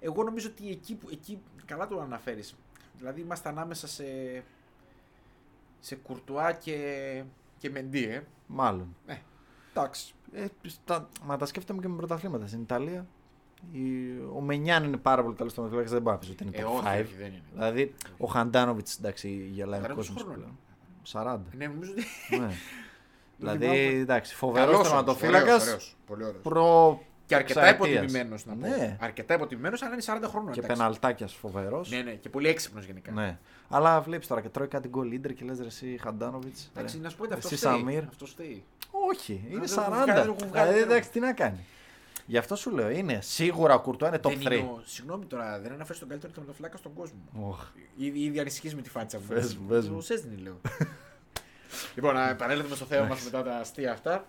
εγώ νομίζω ότι εκεί, που- εκεί καλά το αναφέρεις. Δηλαδή είμαστε ανάμεσα σε, σε Κουρτουά και, και Μεντί, ε. Μάλλον. Ναι. Εντάξει. Ε, τα, μα τα σκέφτομαι και με πρωταθλήματα. Στην Ιταλία η, ο Μενιάν είναι πάρα πολύ καλός τερματοφύλακα. Δεν μπορώ να πεις ότι είναι Ε, top 5. όχι, όχι, δεν είναι. Δηλαδή ο Χαντάνοβιτς εντάξει γελάει ο Χαντάνοβιτς κόσμος χρόνο πλέον. 40. Ναι, νομίζω ότι... ναι. (laughs) δηλαδή Θυμάμαι. εντάξει, φοβερός Καλός όμως, τερματοφύλακα. ωραίος, ωραίος, Πολύ ωραίος. Προ. Και αρκετά εξαετίας. υποτιμημένος να πω. Ναι. Αρκετά υποτιμημένος, αλλά είναι 40 χρόνων. Και εντάξει. πεναλτάκια φοβερός. Ναι, ναι, και πολύ έξυπνος γενικά. Ναι. Αλλά βλέπεις τώρα και τρώει κάτι γκολ ίντερ και λες ρε εσύ Χαντάνοβιτς. Εντάξει, να σου πω ότι αυτός Εσύ φταίει. Σαμίρ. Αυτός φταίει. Όχι, είναι δεν έχουν 40. βγάλει, δεν έχουν βγάλει Δηλαδή τρόπο. εντάξει, τι να κάνει. Γι' αυτό σου λέω, είναι σίγουρα ο Κουρτουά είναι top Δεν 3. είναι ο- Συγγνώμη τώρα, δεν αναφέρεις τον καλύτερο τερματοφυλάκα στον κόσμο. Οχ. Ήδη, ήδη ανησυχείς με τη φάτσα μου. Πες μου, πες μου. Ο Σέσνη λέω. (laughs) λοιπόν, να επανέλθουμε στο θέμα μας μετά τα αστεία αυτά.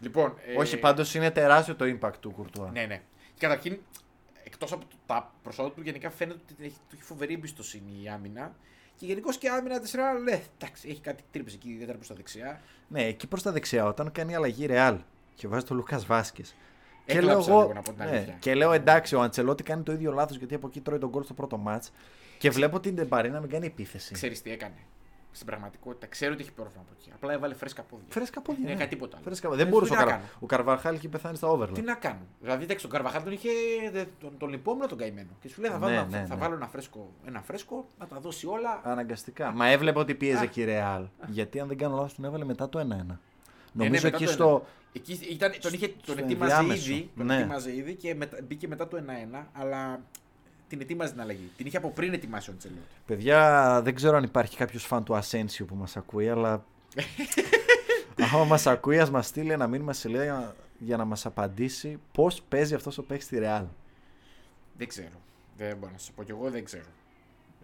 Λοιπόν, ε, Όχι, πάντως είναι τεράστιο το impact του Κουρτουά. Ναι, ναι. Καταρχήν, εκτός από το- τα προσόντα του, γενικά φαίνεται ότι έχει, του έχει φοβερή εμπιστοσύνη η άμυνα. Και γενικώ και η άμυνα της Ρεάλ, ναι, εντάξει, έχει κάτι τρύπες εκεί, ιδιαίτερα προς τα δεξιά. Ναι, εκεί προς τα δεξιά, όταν κάνει αλλαγή Ρεάλ και βάζει τον Λούκα Βάσκε. Και λέω, Έκλαψα εγώ, λίγο, να πω την ναι, αλήθεια. και λέω εντάξει, ο Αντσελότη κάνει το ίδιο λάθος γιατί από εκεί τρώει τον γκολ στο πρώτο μάτ. Και βλέπω την Ντεμπαρή να μην κάνει επίθεση. Ξέρεις τι έκανε. Στην πραγματικότητα, ξέρω ότι έχει πρόβλημα από εκεί. Απλά έβαλε φρέσκα πόδια. Φρέσκα πόδια. Δεν ναι. έκανε τίποτα άλλο. Φρέσκα... Δεν Δεν μπορούσε ο, τι να Καρ... κάνω; ο Καρβαρχάλ είχε πεθάνει στα overlap. Τι να κάνω; Δηλαδή, εντάξει, τον Καρβαχάλ τον είχε. δε- τον, τον λυπόμουν τον καημένο. Και σου λέει θα, βάλω, Ναι, ένα, ναι, θα ναι. βάλω ένα, φρέσκο, ένα φρέσκο, να τα δώσει όλα. Αναγκαστικά. Μα έβλεπε ότι πίεζε Α. και η Ρεάλ. Γιατί αν δεν κάνω λάθος τον έβαλε μετά το 1-1. Ναι, ναι, Νομίζω μετά εκεί το στο. Εκεί ήταν, τον, είχε, τον στο ετοίμαζε ενδιάμεσο. ήδη, τον Ναι. ετοίμαζε ήδη και μετα, μπήκε μετά το 1-1, αλλά την ετοίμαζε την αλλαγή. Την είχε από πριν ετοιμάσει ο Αντσελότη. Παιδιά, δεν ξέρω αν υπάρχει κάποιος φαν του Ασένσιο που μας ακούει, αλλά. (laughs) άμα μας ακούει, ας μας στείλει ένα μήνυμα στη σελίδα για, να- για να μας απαντήσει πώς παίζει αυτός ο παίκτη στη Real. Δεν ξέρω. Δεν μπορώ να σα πω κι εγώ, δεν ξέρω.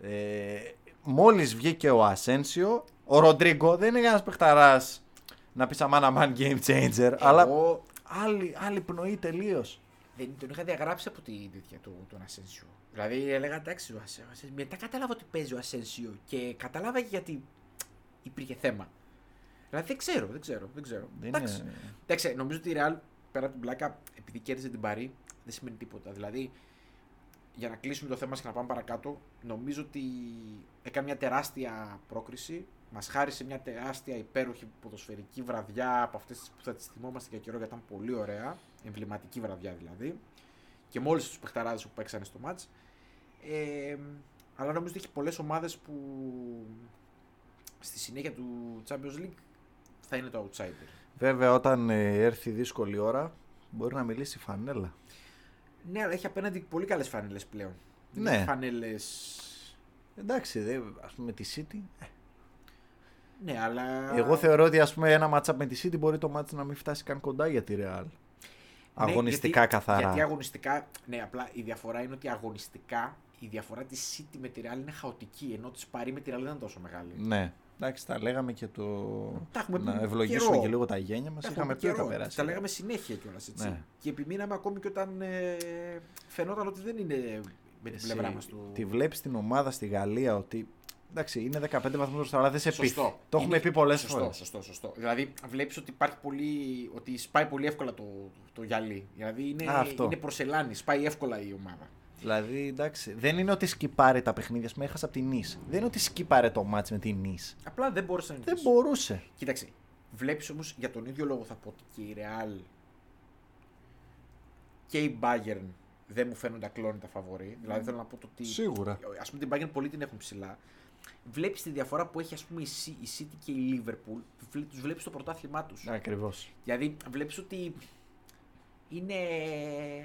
Ε, Μόλις βγήκε ο Ασένσιο, ο Ροντρίγκο δεν είναι ένα παιχταράς να πεις αμάν αμάν game changer, αλλά Εγώ άλλη, άλλη πνοή τελείως. Δεν τον είχα διαγράψει από τη τέτοια του τον Ασένσιο. Δηλαδή έλεγα εντάξει, ο Ασένσιο. Μετά κατάλαβα ότι παίζει ο Ασένσιο και κατάλαβα και γιατί υπήρχε θέμα. Δηλαδή δεν ξέρω, δεν ξέρω. Δεν ξέρω. Δεν εντάξει. είναι- εντάξει, νομίζω ότι η Real πέρα από την πλάκα, επειδή κέρδισε την Παρή, δεν σημαίνει τίποτα. Δηλαδή, για να κλείσουμε το θέμα μας και να πάμε παρακάτω, νομίζω ότι έκανε μια τεράστια πρόκριση. Μας χάρισε μια τεράστια υπέροχη ποδοσφαιρική βραδιά από αυτές που θα τις θυμόμαστε για καιρό γιατί ήταν πολύ ωραία. Εμβληματική βραδιά δηλαδή. Και με όλου τους παιχταράδες που παίξανε στο μάτς. Ε, αλλά νομίζω ότι έχει πολλές ομάδες που στη συνέχεια του Champions League θα είναι το outsider. Βέβαια, όταν ε, έρθει η δύσκολη ώρα, μπορεί να μιλήσει η φανέλα. Ναι, αλλά έχει απέναντι πολύ καλές φανέλες πλέον. Δεν Ναι. έχει φανέλε. Εντάξει, δε, ας πούμε τη City. Ε, Ναι, αλλά. Εγώ θεωρώ ότι ας πούμε, ένα matchup με τη City μπορεί το match να μην φτάσει καν κοντά για τη Real. Ναι, Αγωνιστικά γιατί, καθαρά. Γιατί αγωνιστικά. Ναι, απλά η διαφορά είναι ότι αγωνιστικά η διαφορά της City με τη Real είναι χαοτική. Ενώ της Παρή με τη Real δεν είναι τόσο μεγάλη. Ναι. Εντάξει, τα λέγαμε και το. Τα έχουμε πει να ευλογήσουμε καιρό. και λίγο τα γένια μας. Τα Είχαμε έχουμε πει ότι θα καιρό. περάσει. Τα λέγαμε συνέχεια κιόλας έτσι. Ναι. Και επιμείναμε ακόμη και όταν ε, φαινόταν ότι δεν είναι με την Εσύ πλευρά μας του. Τη βλέπεις την ομάδα στη Γαλλία ότι. Εντάξει, είναι 15 βαθμούς μπροστά, αλλά δεν σε πείθει. Σωστό. Το έχουμε Είναι- πει πολλές σωστό, φορές. Σωστό, σωστό. Δηλαδή βλέπεις ότι υπάρχει πολύ. ότι σπάει πολύ εύκολα το, το γυαλί. Δηλαδή είναι, Α, αυτό. είναι προσελάνη, σπάει εύκολα η ομάδα. Δηλαδή, εντάξει, δεν είναι ότι σκυπάρει τα παιχνίδια. Με έχασα από την Νης. Δεν είναι ότι σκυπάρει το μάτς με την Νης. Απλά δεν μπορούσε να Δεν νικήσει. μπορούσε. Κοίταξε, βλέπεις όμως για τον ίδιο λόγο θα πω ότι και η Real και η Bayern δεν μου φαίνονται ακλόνητα φαβορή. Δηλαδή θέλω να πω το ότι. Σίγουρα. Α πούμε την Bayern πολύ την έχουν ψηλά. Βλέπεις τη διαφορά που έχει ας πούμε, η Ci- η City και η Liverpool. Τους βλέπεις στο πρωτάθλημά τους. Ακριβώς. Δηλαδή βλέπεις ότι είναι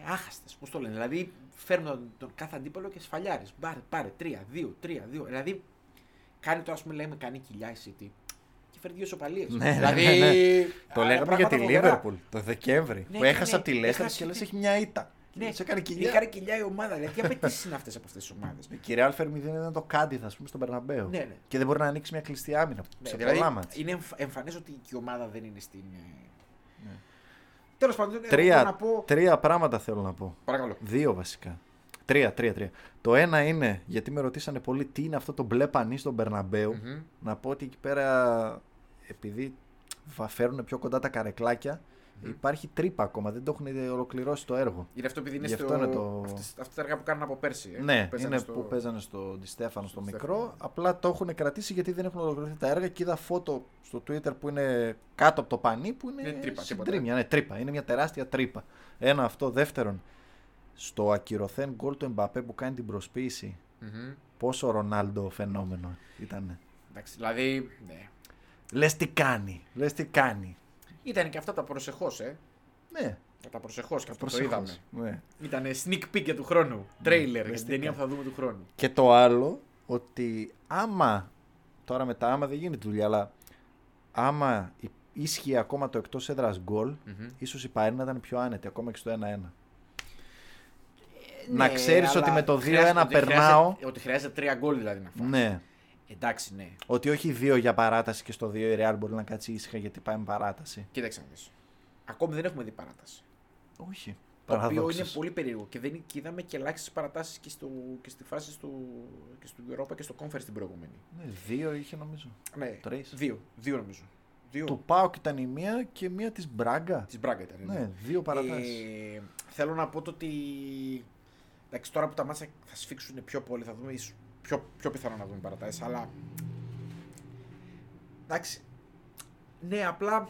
άχαστες. Πώς το λένε. Δηλαδή φέρνουν τον, τον κάθε αντίπαλο και σφαλιάρεις. Πάρε, πάρε. Τρία, δύο, τρία, δύο. Δηλαδή κάνει τώρα, ας πούμε, λέμε κάνει κοιλιά η City και φέρνει δύο σοπαλίε. Ναι, δηλαδή, ναι, ναι. Το α, λέγαμε για πράγματα τη φοβερά. Λίβερπουλ το Δεκέμβρη. Ναι, που έχασε ναι, από τη Λέστερ έχασε και λες τη- έχει μια ήττα. Ναι, Σε έκανε κοιλιά. Έκανε κοιλιά η ομάδα. Δηλαδή, τι απαιτήσεις είναι αυτές από αυτές τις ομάδες. Η κυρία Αλφέρ 0 ήταν το Κάντιθ, ας πούμε, στον Περναμπέο. Ναι, ναι. Και δεν μπορεί να ανοίξει μια κλειστή άμυνα. Ναι, σε δηλαδή, πολλά μάτς. είναι εμφ, εμφανές ότι και η ομάδα δεν είναι στην. ε, Ναι. Τέλος πάντων, εγώ Τρία, θέλω να πω. τρία πράγματα θέλω να πω. Παρακαλώ. Δύο βασικά. Τρία, τρία, τρία. Το ένα είναι, γιατί με ρωτήσανε πολύ τι είναι αυτό το μπλε πανί στον Περναμπέου. Μμμ. Να πω ότι εκεί πέρα, επειδή θα φέρουν πιο κοντά τα καρεκλάκια, υπάρχει τρύπα ακόμα. Δεν το έχουν ολοκληρώσει το έργο. Είναι αυτό επειδή είναι Γι' στο. αυτό είναι το- Αυτές, αυτά τα έργα που κάνουν από πέρσι. ε, Ναι, που παίζανε είναι στο- που παίζανε στο Ντι Στέφανος στο στο μικρό. Στέφανο. Απλά το έχουν κρατήσει γιατί δεν έχουν ολοκληρωθεί τα έργα και είδα φώτο στο Twitter που είναι κάτω από το πανί που είναι, Είναι τρύπα, τίποτα. συντρίμια. Ναι, τρύπα. Είναι μια τεράστια τρύπα. Ένα αυτό. Δεύτερον, στο ακυρωθέν γκολ του Εμπαπέ που κάνει την προσποίηση. Μμμ. Πόσο Ρονάλντο φαινόμενο ήταν. Εντάξει, δηλαδή. Ναι. Λες τι κάνει. Λες τι κάνει. Ήταν και αυτά τα προσεχώς, ε. Ναι, Τα προσεχώς και αυτό το προσεχώς. είδαμε. Ναι. Ήταν sneak peek για του χρόνου. Τρέιλερ για λες την τι ταινία κάνει. που θα δούμε του χρόνου. Και το άλλο, ότι άμα. Τώρα με τα άμα δεν γίνεται δουλειά, αλλά άμα υ- ίσχυε ακόμα το εκτός έδρας γκολ, Μμμ. ίσως η Παρή να ήταν πιο άνετη, ακόμα και στο 1-1. Ε, Να ξέρεις αλλά ότι με το 2-1 χρειάζεται- ότι περνάω. χρειάζεται- Ότι χρειάζεται τρία γκολ δηλαδή να φάει. Ναι. Εντάξει, ναι. Ότι όχι δύο για παράταση και στο 2 η Real μπορεί να κάτσει ήσυχα γιατί πάει με παράταση. Κοίταξε να δεις. Ακόμη δεν έχουμε δει παράταση. Όχι. Το οποίο Παραδόξως. είναι πολύ περίεργο και, δεν, και είδαμε και ελάχιστες παρατάσεις και, στο, και στη φάση στο, και στο Europa και στο Conference την προηγούμενη. Ναι, δύο είχε νομίζω. Ναι, Τρεις. δύο. Δύο νομίζω. Δύο. Του Πάοκ ήταν η μία και μία της Μπράγκα. Της Μπράγκα ήταν. Ναι, δύο παρατάσεις. Ε, θέλω να πω το ότι. Εντάξει, τώρα που τα μάτσα θα σφίξουν πιο πολύ, θα δούμε ίσως πιο, πιο πιθανό να δούμε παρατάσεις, αλλά. Εντάξει. Ναι, απλά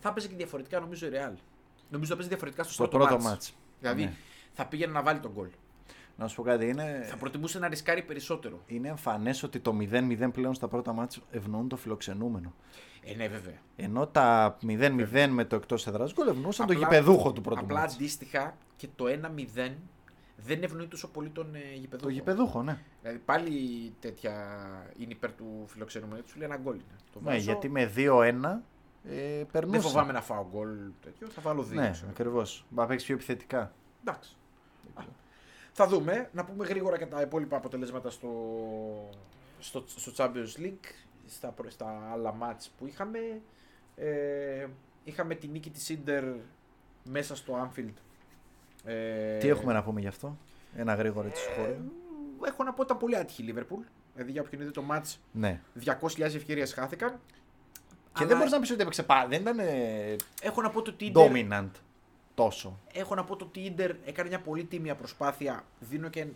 θα έπαιζε και διαφορετικά νομίζω η Real. Νομίζω θα παίζει διαφορετικά στο, Στο πρώτο, πρώτο μάτς. μάτς. Δηλαδή Ναι. θα πήγαινε να βάλει τον γκολ. Να σου πω κάτι, είναι, Θα προτιμούσε να ρισκάρει περισσότερο. είναι εμφανές ότι το 0-0 πλέον στα πρώτα μάτς ευνοούν το φιλοξενούμενο. Ε, ναι, βέβαια. Ενώ τα 0-0 με το εκτός έδρας γκολ ευνοούσαν το Απλά- γηπεδούχο του πρώτου Απλά μάτς. αντίστοιχα και το 1-0 δεν ευνοεί τόσο πολύ τον ε, γηπεδούχο. Το γηπεδούχο, ναι. Δηλαδή πάλι τέτοια είναι υπέρ του φιλοξενούμενου. Του λέει ένα γκολ είναι. Το Ναι, βάζω. γιατί με 2-1 ε, περνούσε. Δεν φοβάμαι να φάω γκολ τέτοιο, θα βάλω δύο. Ναι, ξέρω. ακριβώς. Μπα παίξεις πιο επιθετικά. Εντάξει. Α, Θα δούμε. Να πούμε γρήγορα και τα υπόλοιπα αποτελέσματα στο, στο, στο Champions League, στα, προ- στα άλλα μάτς που είχαμε. Ε, είχαμε τη νίκη της Inter μέσα στο Anfield. Ε, Τι έχουμε να πούμε γι' αυτό; Ένα γρήγορο έτσι ε, σχόλιο. έχω να πω ήταν πολύ άτυχη η Liverpool. Δηλαδή για όποιον είδε το μάτς Ναι. 200.000 ευκαιρίες χάθηκαν. Και Αλλά δεν μπορείς να πεις ότι έπαιξε πάρα. Δεν ήταν ε, Έχω να πω το ότι η Inter- dominant τόσο. Έχω να πω το ότι η Inter έκανε μια πολύ τίμια προσπάθεια. Δίνω και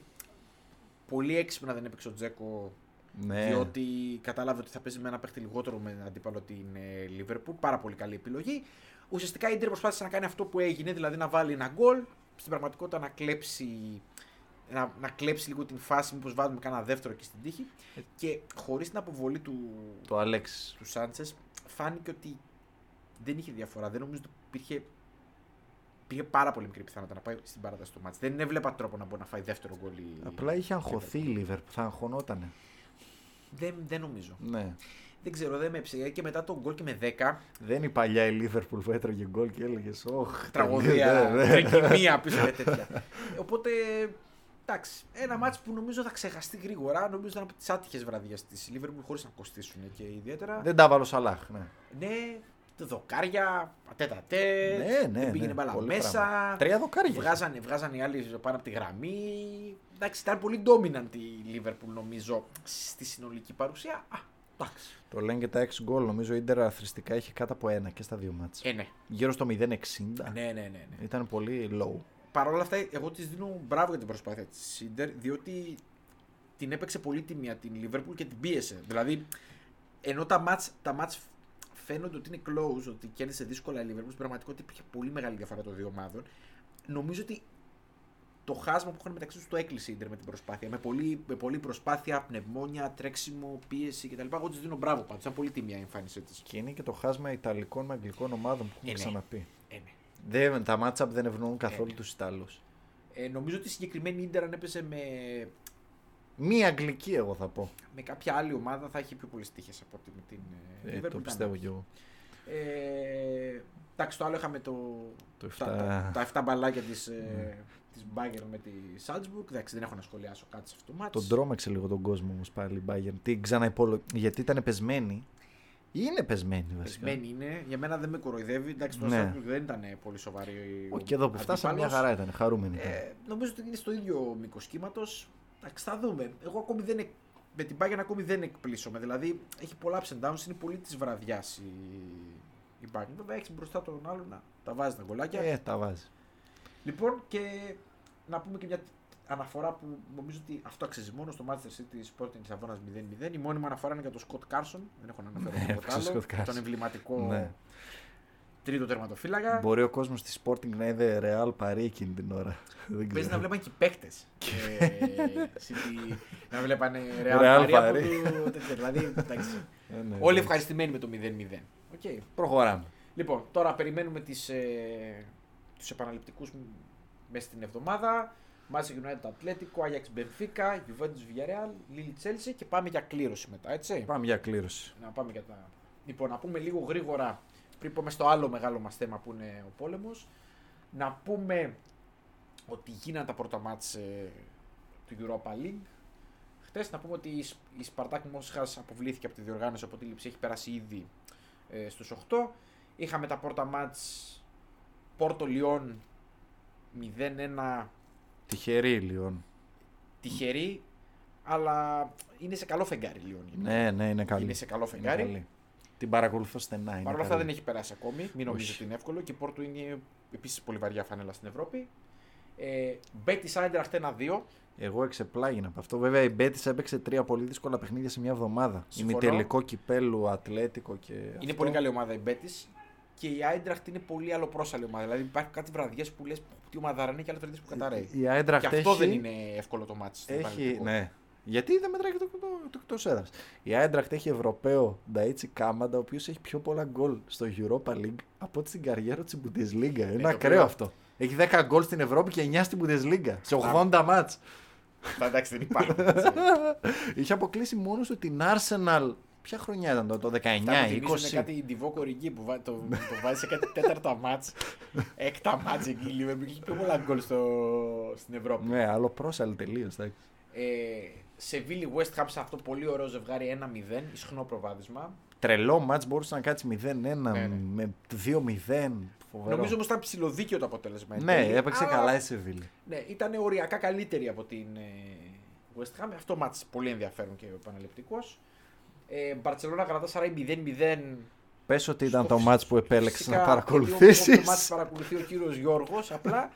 πολύ έξυπνα δεν έπαιξε ο Τζέκο. Ναι. Διότι κατάλαβε ότι θα παίζει με ένα παίχτη λιγότερο με αντίπαλο την ε, Liverpool. Πάρα πολύ καλή επιλογή. Ουσιαστικά η Inter προσπάθησε να κάνει αυτό που έγινε, δηλαδή να βάλει ένα γκολ. Στην πραγματικότητα να κλέψει, να, να κλέψει λίγο την φάση, μήπως βάλουμε κανένα δεύτερο και στην τύχη. Και χωρίς την αποβολή του, Το Αλέξη. του Σάντσες φάνηκε ότι δεν είχε διαφορά. Δεν νομίζω ότι υπήρχε, υπήρχε πάρα πολύ μικρή πιθανότητα να πάει στην παράταση του μάτς. Δεν έβλεπα τρόπο να μπορεί να φάει δεύτερο γκολ. η- Απλά είχε αγχωθεί η Liverpool. Θα αγχωνότανε. Δεν, δεν νομίζω. Ναι. Δεν ξέρω, δεν με έψεγε. Και μετά τον γκολ και με 10, Δεν είναι η παλιά η Liverpool που έτρωγε γκολ και έλεγες Ωχ. τραγωδία, ναι, ναι». τρικυμία (laughs) πίσω και τέτοια. Οπότε, εντάξει, ένα μάτς που νομίζω θα ξεχαστεί γρήγορα. Νομίζω ήταν από τις άτυχες βραδιές της Liverpool χωρίς να κοστίσουν και ιδιαίτερα. Δεν τα βάλω Σαλάχ. Ναι. Ναι, δοκάρια, πατέτα-τε, Ναι, ναι, δεν πήγαινε ναι, μπαλά πολύ μέσα. πράγμα. Τρία δοκάρια. Βγάζανε, βγάζανε οι άλλοι πάνω από τη γραμμή. Εντάξει, ήταν πολύ dominant η Liverpool νομίζω στη συνολική παρουσία. Α, εντάξει. Το λένε και τα 6 γκολ. Νομίζω η Ιντερ αθρηστικά είχε κάτω από ένα και στα δύο μάτια. Ε, ναι. Γύρω στο 0,60. Ναι, ναι, ναι. ναι. Ήταν πολύ low. Παρ' όλα αυτά, εγώ της δίνω μπράβο για την προσπάθεια της Σίντερ, διότι την έπαιξε πολύ τιμία την Liverpool και την πίεσε. Δηλαδή, ενώ τα μάτς, τα mats φαίνονται ότι είναι close, ότι κέρδισε δύσκολα η Liverpool, στην πραγματικότητα υπήρχε πολύ μεγάλη διαφορά των δύο ομάδων. Νομίζω ότι το χάσμα που είχαν μεταξύ τους το έκλεισε η Ιντερ με την προσπάθεια. Με πολύ, με πολύ προσπάθεια, πνευμόνια, τρέξιμο, πίεση κτλ. Εγώ της δίνω μπράβο πάντως. Ήταν πολύ τιμία η εμφάνισή της. Και είναι και το χάσμα Ιταλικών με Αγγλικών ομάδων που έχουμε Ε, ναι. ξαναπεί. Ε, ναι. Δεν, τα matchup δεν ευνοούν καθόλου ναι. τους Ιταλού. ε, νομίζω ότι η συγκεκριμένη Ιντερ αν έπαιζε με, Μία Αγγλική, εγώ θα πω. με κάποια άλλη ομάδα θα έχει πιο πολλές τύχες από ότι με την ε, Ε, Liverpool. το Ήταν. πιστεύω κι εγώ. Ε, εντάξει, το άλλο είχαμε το, Το τα, 7. τα, τα 7 μπαλάκια της, ε, της Bayern με τη Salzburg. Εντάξει, δεν έχω να σχολιάσω κάτι σε αυτό το μάτς. Τον τρόμαξε λίγο τον κόσμο όμως πάλι η Bayern. Τι ξαναυπολο... Γιατί ήταν πεσμένη; Είναι πεσμένη βασικά. Πεσμένη είναι. Για μένα δεν με κοροϊδεύει. Εντάξει, το Ναι. Salzburg δεν ήταν πολύ σοβαρή. Όχι, και εδώ που φτάσαμε μια αντίπαλος. χαρά ήταν. Χαρούμενη ήταν. Ε, νομίζω ότι είναι στο ίδιο μήκος κύματος. Εντάξει, θα δούμε. Εγώ ακόμη δεν εκ... με την Bayern ακόμη δεν εκπλήσωμαι. Δηλαδή έχει πολλά ups and downs. Είναι πολύ της βραδιάς η, η Bayern. Βέβαια έχεις μπροστά τον άλλον να τα βάζεις τα γκολάκια. Ε, τα βάζει. Λοιπόν, και να πούμε και μια αναφορά που νομίζω ότι αυτό αξίζει μόνο στο Manchester City Sporting τη Αβώνα 0-0. Η μόνιμη αναφορά είναι για τον Σκοτ Κάρσον. Δεν έχω να αναφέρω Ναι, τίποτα έπαιξε ο άλλο. Scott Carson. Τον εμβληματικό Ναι. τρίτο τερματοφύλακα. Μπορεί ο κόσμος της Sporting να είδε Real Paris εκείνη την ώρα. Δεν Παίζει ξέρω. να βλέπαν και οι παίκτες. να βλέπανε Real Real Paris από Paris. το τέτοιο. Δηλαδή, εντάξει. Ε, ναι, Όλοι ναι. ευχαριστημένοι με το 0-0. Οκ. Προχωράμε. Λοιπόν, τώρα περιμένουμε τις, ε, τους επαναληπτικούς μ- μέσα στην εβδομάδα. Manchester United Atletico, Ajax Benfica, Juventus Villarreal, Lille Chelsea και πάμε για κλήρωση μετά, έτσι. Πάμε για κλήρωση. Να πάμε για τα... Λοιπόν, να πούμε λίγο γρήγορα, πριν πάμε στο άλλο μεγάλο μας θέμα που είναι ο πόλεμος, να πούμε ότι γίνανε τα πρώτα μάτς ε, του Europa League. Χτες να πούμε ότι η, Σ- η Σπαρτάκ Μόσχας αποβλήθηκε από τη διοργάνωση, οπότε η λήψη έχει περάσει ήδη ε, στους 8. Είχαμε τα πρώτα μάτς Πόρτο Λιόν 0-1 Τυχερή η Λιόν. τυχερή, αλλά είναι σε καλό φεγγάρι Λιόν. γενικά. Ναι, ναι, είναι καλή. Είναι σε καλό Είναι φεγγάρι. καλή. Την παρακολουθώ στενά. είναι Παρ' όλα αυτά καλή. δεν έχει περάσει ακόμη. Μην νομίζω Όχι. ότι είναι εύκολο. Και η Πόρτο είναι επίσης πολύ βαριά φανέλα στην Ευρώπη. Ε, Μπέτι Άιντραχτ 1-2. Εγώ εξεπλάγινα από αυτό. Βέβαια η Μπέτη έπαιξε τρία πολύ δύσκολα παιχνίδια σε μια εβδομάδα. Συμφωνώ. Ημιτελικό κυπέλου, Ατλέτικο και. Είναι αυτό. πολύ καλή ομάδα η Μπέτι. Και η Άιντραχτ είναι πολύ αλλοπρόσαλη ομάδα. Δηλαδή υπάρχει κάτι βραδιές που λες τι ομάδα είναι και άλλε βραδιέ που καταραίει. Η Άιντραχτ Και αυτό έχει... δεν είναι εύκολο το μάτι. Έχει, ναι. Γιατί δεν μετράει και το, το, το, εκτό έδρα. Η Άιντραχτ έχει Ευρωπαίο Νταίτσι Κάμαντα, ο οποίος έχει πιο πολλά γκολ στο Europa League από ό,τι στην καριέρα της Bundesliga. Είναι το ακραίο οποίο- αυτό. Έχει 10 γκολ στην Ευρώπη και 9 στην Bundesliga. Σε 80 μάτς. Εντάξει, δεν υπάρχουν. έτσι. (laughs) Είχε αποκλείσει μόνος του την Arsenal Ποια χρονιά ήταν το, το 19, Αυτά που θυμίζουν 20. κάτι Ντιβό Κορική που βά- το, το βάζει σε κάτι τέταρτα μάτς, έκτα μάτς εκεί, λίγο, έχει πιο πολλά γκολ στο, στην Ευρώπη. Ναι, άλλο πρόσαλλη τελείως. Ε, σε Βίλι West Ham σε αυτό πολύ ωραίο ζευγάρι 1-0, ισχνό προβάδισμα. Τρελό μάτς μπορούσε να κάτσει 0-1 ναι. με 2-0. Φοβερό. Νομίζω όμως ήταν ψηλοδίκαιο το αποτέλεσμα. εν Ναι, τέλει, έπαιξε αλλά, καλά η Σεβίλη. Ναι, ήταν οριακά καλύτερη από την ε, West Ham. Αυτό μάτς πολύ ενδιαφέρον και επαναληπτικός. Ε, Μπαρσελόνα κρατά 0-0. Πες ότι ήταν Στο το φυσ- μάτς που επέλεξες φυσικά, να Το μάτς παρακολουθήσεις. παρακολουθεί ο κύριος Γιώργος. Απλά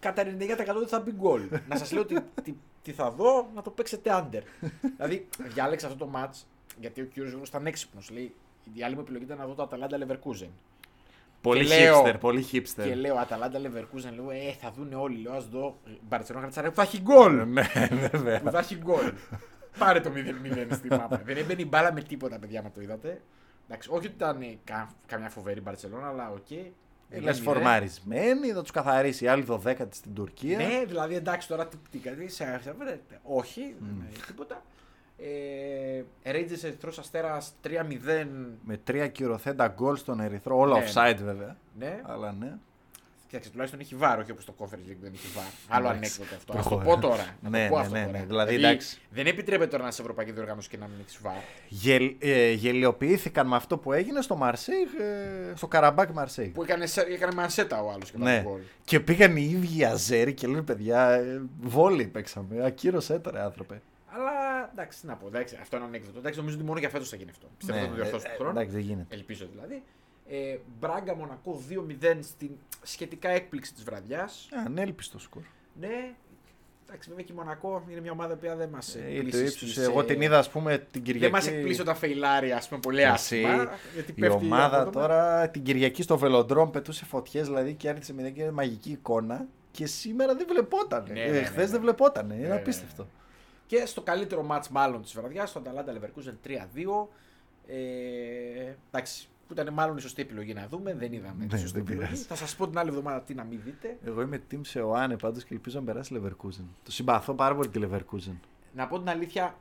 κατά 99% δεν θα μπει γκολ. να σας λέω τι, τι, τι θα δω, να το παίξετε under. δηλαδή, διάλεξα αυτό το μάτς γιατί ο κύριος Γιώργος ήταν έξυπνος. Λέει, η άλλη μου επιλογή ήταν να δω το Αταλάντα Leverkusen. Πολύ Και λέω- hipster, πολύ hipster. Και λέω Αταλάντα Leverkusen, λέω, Ε, θα δουν όλοι. Λέω, ας δω. Μπαρσελόνα Γαλατασαράι που θα έχει γκολ. Ναι, βέβαια. που θα έχει γκολ. Πάρε το 0-0 στη μάπα. (laughs) Δεν έμπαινε η μπάλα με τίποτα, παιδιά, να το είδατε. Εντάξει, όχι ότι ήταν ε, κα, καμιά φοβερή Μπαρσελόνα, αλλά οκ. Ε, Λες φορμαρισμένοι, θα τους καθαρίσει η άλλη 12η στην Τουρκία. Ναι, δηλαδή εντάξει τώρα τι, τι, τι σε, σε, βρείτε. Όχι, δεν έχει τίποτα. Ε, Rangers Ερυθρός Αστέρας 3-0. Με τρία ακυρωθέντα γκολ στον Ερυθρό, όλα Ναι. offside βέβαια. Ναι, Αλλά ναι. Κοίταξε, τουλάχιστον έχει βάρ, όχι όπως το Conference League δεν έχει βάρ. Άλλο Εντάξει. ανέκδοτο αυτό. Α το Προχωρά. πω τώρα. Να Ναι, το πω ναι, αυτό ναι, τώρα. ναι. Δηλαδή, εντάξει. δεν επιτρέπεται τώρα να είσαι ευρωπαϊκή διοργάνωση και να μην έχεις βάρ. Γελ, ε, γελιοποιήθηκαν με αυτό που έγινε στο Μαρσέιγ, ε, στο Καραμπάκ Μαρσέιγ. Που έκανε, σε- έκανε μανσέτα ο άλλος και Ναι. τα γκολ. Και πήγαν οι ίδιοι αζέρι και λένε παιδιά, ε, βόλι παίξαμε. Ακύρωσέ το ρε άνθρωπε. Αλλά εντάξει, τι να πω. Εντάξει, αυτό είναι ανέκδοτο. Εντάξει, νομίζω ότι μόνο για φέτος θα γίνει αυτό. Πιστεύω Ναι, ότι θα το διορθώσει ε, του ε, χρόνου. Εντάξει, δεν γίνεται. Ελπίζω δηλαδή. Ε, Μπράγκα Μονακό 2-0 στην σχετικά έκπληξη της βραδιάς. Α, Ανέλπιστο σκορ. Ναι. Εντάξει, βέβαια και η Μονακό είναι μια ομάδα που δεν μας Ε, το ύψος, εγώ την είδα, ας πούμε, την Δεν Κυριακή. μας εκπλήσει όταν φεϊλάρει, ας πούμε, πολύ Εσύ, άσχημα. γιατί Η πέφτει ομάδα απότομα. τώρα την Κυριακή στο Βελοντρόμ πετούσε φωτιές δηλαδή και άρχισε με μια μαγική εικόνα. Και σήμερα δεν βλεπόταν. Ναι, ε, ναι, ναι, Χθες ναι. δεν βλεπόταν. Είναι ναι, απίστευτο. Και στο καλύτερο μάτς μάλλον της βραδιάς, στο Αταλάντα Leverkusen 3-2. Ε, εντάξει, που ήταν μάλλον η σωστή επιλογή να δούμε, δεν είδαμε τη Ναι, σωστή δεν επιλογή. πειράζει. Θα σας πω την άλλη εβδομάδα τι να μην δείτε. Εγώ είμαι team σε Οάνε πάντως και ελπίζω να περάσει Leverkusen. Το συμπαθώ πάρα πολύ τη Leverkusen. Να πω την αλήθεια,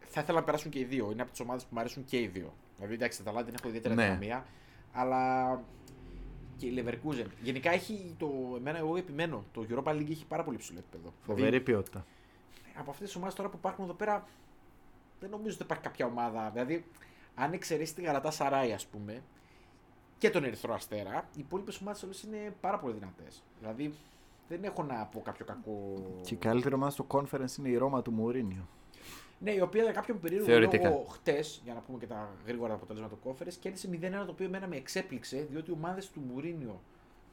θα ήθελα να περάσουν και οι δύο. Είναι από τις ομάδες που μου αρέσουν και οι δύο. Δηλαδή, εντάξει, τα Αταλάντα δεν έχω ιδιαίτερα Ναι. δυναμία, αλλά και η Leverkusen. Γενικά έχει το. Εμένα, εγώ επιμένω. Το Europa League έχει πάρα πολύ ψηλό επίπεδο. Φοβερή Δηλαδή, ποιότητα. από αυτές τις ομάδες τώρα που υπάρχουν εδώ πέρα, δεν νομίζω ότι υπάρχει κάποια ομάδα. Δηλαδή, αν εξαιρέσει τη Γαλατά Σαράι, ας πούμε, και τον Ερυθρό Αστέρα, οι υπόλοιπες ομάδες όλες είναι πάρα πολύ δυνατές. Δηλαδή, δεν έχω να πω κάποιο κακό. Και η καλύτερη ομάδα στο conference είναι η Ρώμα του Μουρίνιο. Ναι, η οποία για κάποιον περίεργο Θεωρητικά. λόγο χτες, για να πούμε και τα γρήγορα αποτελέσματα του κόφερε, κέρδισε 0-1 το οποίο εμένα με εξέπληξε, διότι οι ομάδες του Μουρίνιο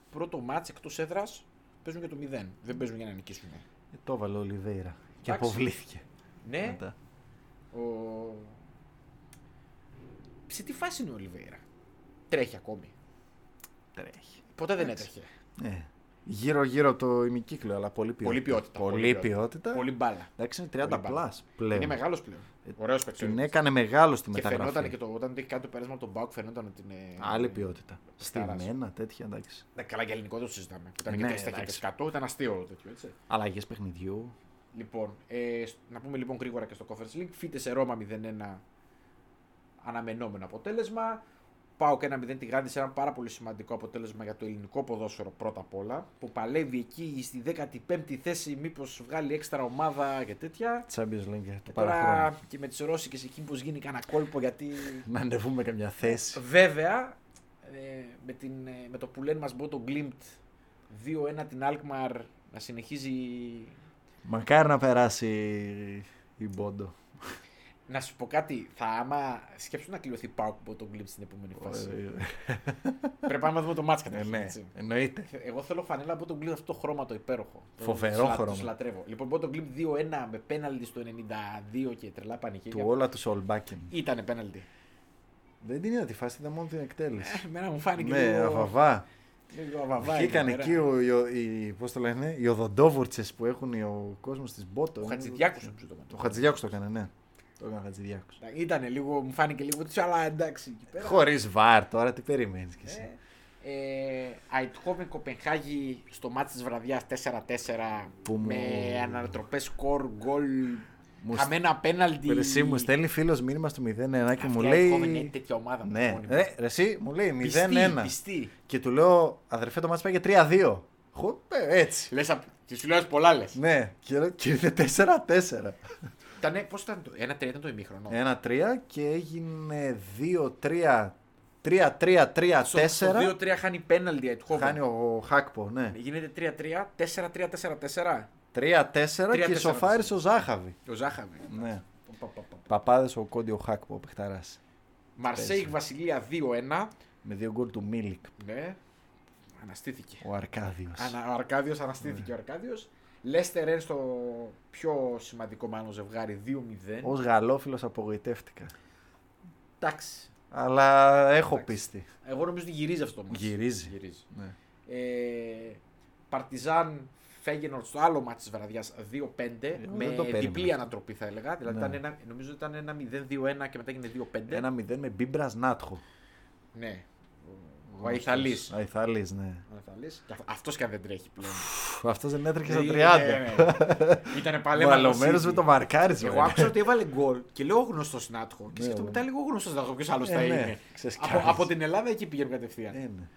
πρώτο μάτς εκτός έδρας παίζουν για το 0. Δεν παίζουν για να νικήσουν. Ε, το έβαλε ο Ολιβέηρα. Και Εντάξει. αποβλήθηκε. Ναι, Μετά. Ο... Σε τι φάση είναι ο Ολιβέηρα; Τρέχει ακόμη. Τρέχει. Ποτέ δεν Εντάξει. έτρεχε. Ναι. Γύρω-γύρω από το ημικύκλιο, αλλά πολύ ποιότητα. Πολύ ποιότητα. Πολύ ποιότητα. Πολύ μπάλα. Εντάξει, είναι Πολύ 30 μπάλα. plus πλέον. Είναι μεγάλος πλέον. Ε, Ωραίος παίκτη. Την έκανε μεγάλος στη Και μεταγραφή. φαινόταν και το, όταν είχε κάνει το πέρασμα από τον Μπάουκ, φαινόταν ότι είναι. Άλλη ποιότητα. Στάρας. Στημένα, τέτοια εντάξει. Ναι, καλά για ελληνικό δεν το συζητάμε. Που ήταν Ναι, και τρει εντάξει. ταχύτητε 100, ήταν αστείο τέτοιο έτσι. Αλλαγές παιχνιδιού. Λοιπόν, ε, σ- να πούμε λοιπόν γρήγορα και στο Conference League. Φύτε σε Ρώμα 0-1 αναμενόμενο αποτέλεσμα. Πάω και ένα 0 τη Γάντη σε ένα πάρα πολύ σημαντικό αποτέλεσμα για το ελληνικό ποδόσφαιρο πρώτα απ' όλα. Που παλεύει εκεί στη 15η θέση, μήπως βγάλει έξτρα ομάδα και τέτοια. Champions League το Και παραχρόνιο. τώρα και με τις Ρώσικες εκεί, πώς γίνει κανένα κόλπο γιατί. Να ανεβούμε καμιά θέση. Βέβαια, ε, με, την, ε, με το που λένε μας μπω το Glimt 2-1 την Alkmaar να συνεχίζει Μακάρι να περάσει η Μπόντο. Να σου πω κάτι, θα άμα σκέψου να κληρωθεί πάω από τον Glimt στην επόμενη φάση. Πρέπει να δούμε το μάτς Ε, καταρχήν. ναι, έτσι. εννοείται. Εγώ θέλω φανέλα από τον Glimt αυτό το χρώμα το υπέροχο. Το- Φοβερό τους λα- χρώμα. τους λατρεύω. Λοιπόν, από τον Glimt 2-1 με πέναλτι στο 92 και τρελά πανικίνια. Του όλα του Σολμπάκεν. Ήτανε πέναλτι. Δεν την είδα τη φάση, είδα μόνο την εκτέλεση. Εμένα μου φάνηκε Ναι, λίγο... αβαβά. λίγο αβαβά Βγήκαν εκεί πέρα. εκεί ο, ο- οι, πώς το λένε, οι οδοντόβουρτσες που έχουν ο κόσμος της Μπότο. Ο Χατζηδιάκος νομίζω το Ο έκανε. Χατζηδιάκος το έκανε, ναι. Το έκανε ο Χατζηδιάκος. Ήτανε λίγο, μου φάνηκε λίγο τέτοιο, αλλά εντάξει εκεί πέρα. Χωρίς βάρ τώρα, τι περιμένεις κι εσύ. Ε, ε, Αιτχόβεν Κοπενχάγη στο μάτι της βραδιάς 4-4 Που μου- με ανατροπές σκορ, γκολ Μου Χαμένα απέναντι. Εσύ μου στέλνει φίλος μήνυμα στο 0-1 και μου Αυτή η λέει. Eindhoven είναι τέτοια ομάδα. Ναι, μόνη ρε, μας. ρε, εσύ μου λέει 0-1. Πιστή, πιστή. Και του λέω, αδερφέ, το μάτς πάει για 3-2. Χω, ε, έτσι. Λες, απ- και σου λέω πολλά λες. Ναι, και, λέω- και ήρθε 4-4. (laughs) Ήτανε, πώς ήταν το, ένα τρία ήταν το ημίχρονο; 1-3 και έγινε 2-3. 3-3-3-4. Στο- στο 2-3 χάνει πέναλτι η Eindhoven. Χάνει ο Χάκπο, ναι. Γίνεται 3-3, 4-3-4-4. 3-4 και 3-4. σοφάρισε ο Ζάχαβη. Ο Ζάχαβη. Ναι. Πα, πα, πα. Παπάδες ο Κόντι Γκάκπο, ο παιχταράς. Μαρσέιγ Βασιλεία 2-1. Με δύο γκολ του Μίλικ, Ναι. Αναστήθηκε. ο Αρκάδιος. Ανα, ο Αρκάδιος αναστήθηκε ο Αρκάδιος. Λέστερ Ρεν στο πιο σημαντικό μάλλον ζευγάρι 2-0. Ως γαλλόφιλος απογοητεύτηκα. Εντάξει. Αλλά έχω Εντάξει. πίστη. Εγώ νομίζω ότι γυρίζει αυτό το ματς. Γυρίζει. γυρίζει. Ναι. Ε, Παρτιζάν Φέγενορτ στο άλλο μάτι της βραδιάς 2-5 Εγώ με δεν το περίμενα διπλή αυτό. ανατροπή θα έλεγα. Δηλαδή Ναι. ήταν ένα, νομίζω ότι ήταν ένα 0-2-1 και μετά έγινε 2-5. Ένα 0 με Μπίμπρας Νάτχο. Ναι. Ο Αϊθαλή. Αϊθαλής, ναι. Αυτός και αν δεν τρέχει πλέον. Αυτός δεν έτρεχε στα Ναι, 30. ναι, ναι. (laughs) Ήταν παλαιό. Βαλωμένος με το μαρκάρισμα. Εγώ άκουσα ότι έβαλε γκολ και λέω γνωστός Νάτχο. Και Ναι, σκέφτομαι ναι. μετά λίγο γνωστός Νάτχο. Ποιος άλλος Ε, θα ναι, είναι. ξεσκιάζει. Από, από την Ελλάδα εκεί πήγαινε κατευθείαν. Ε, ναι.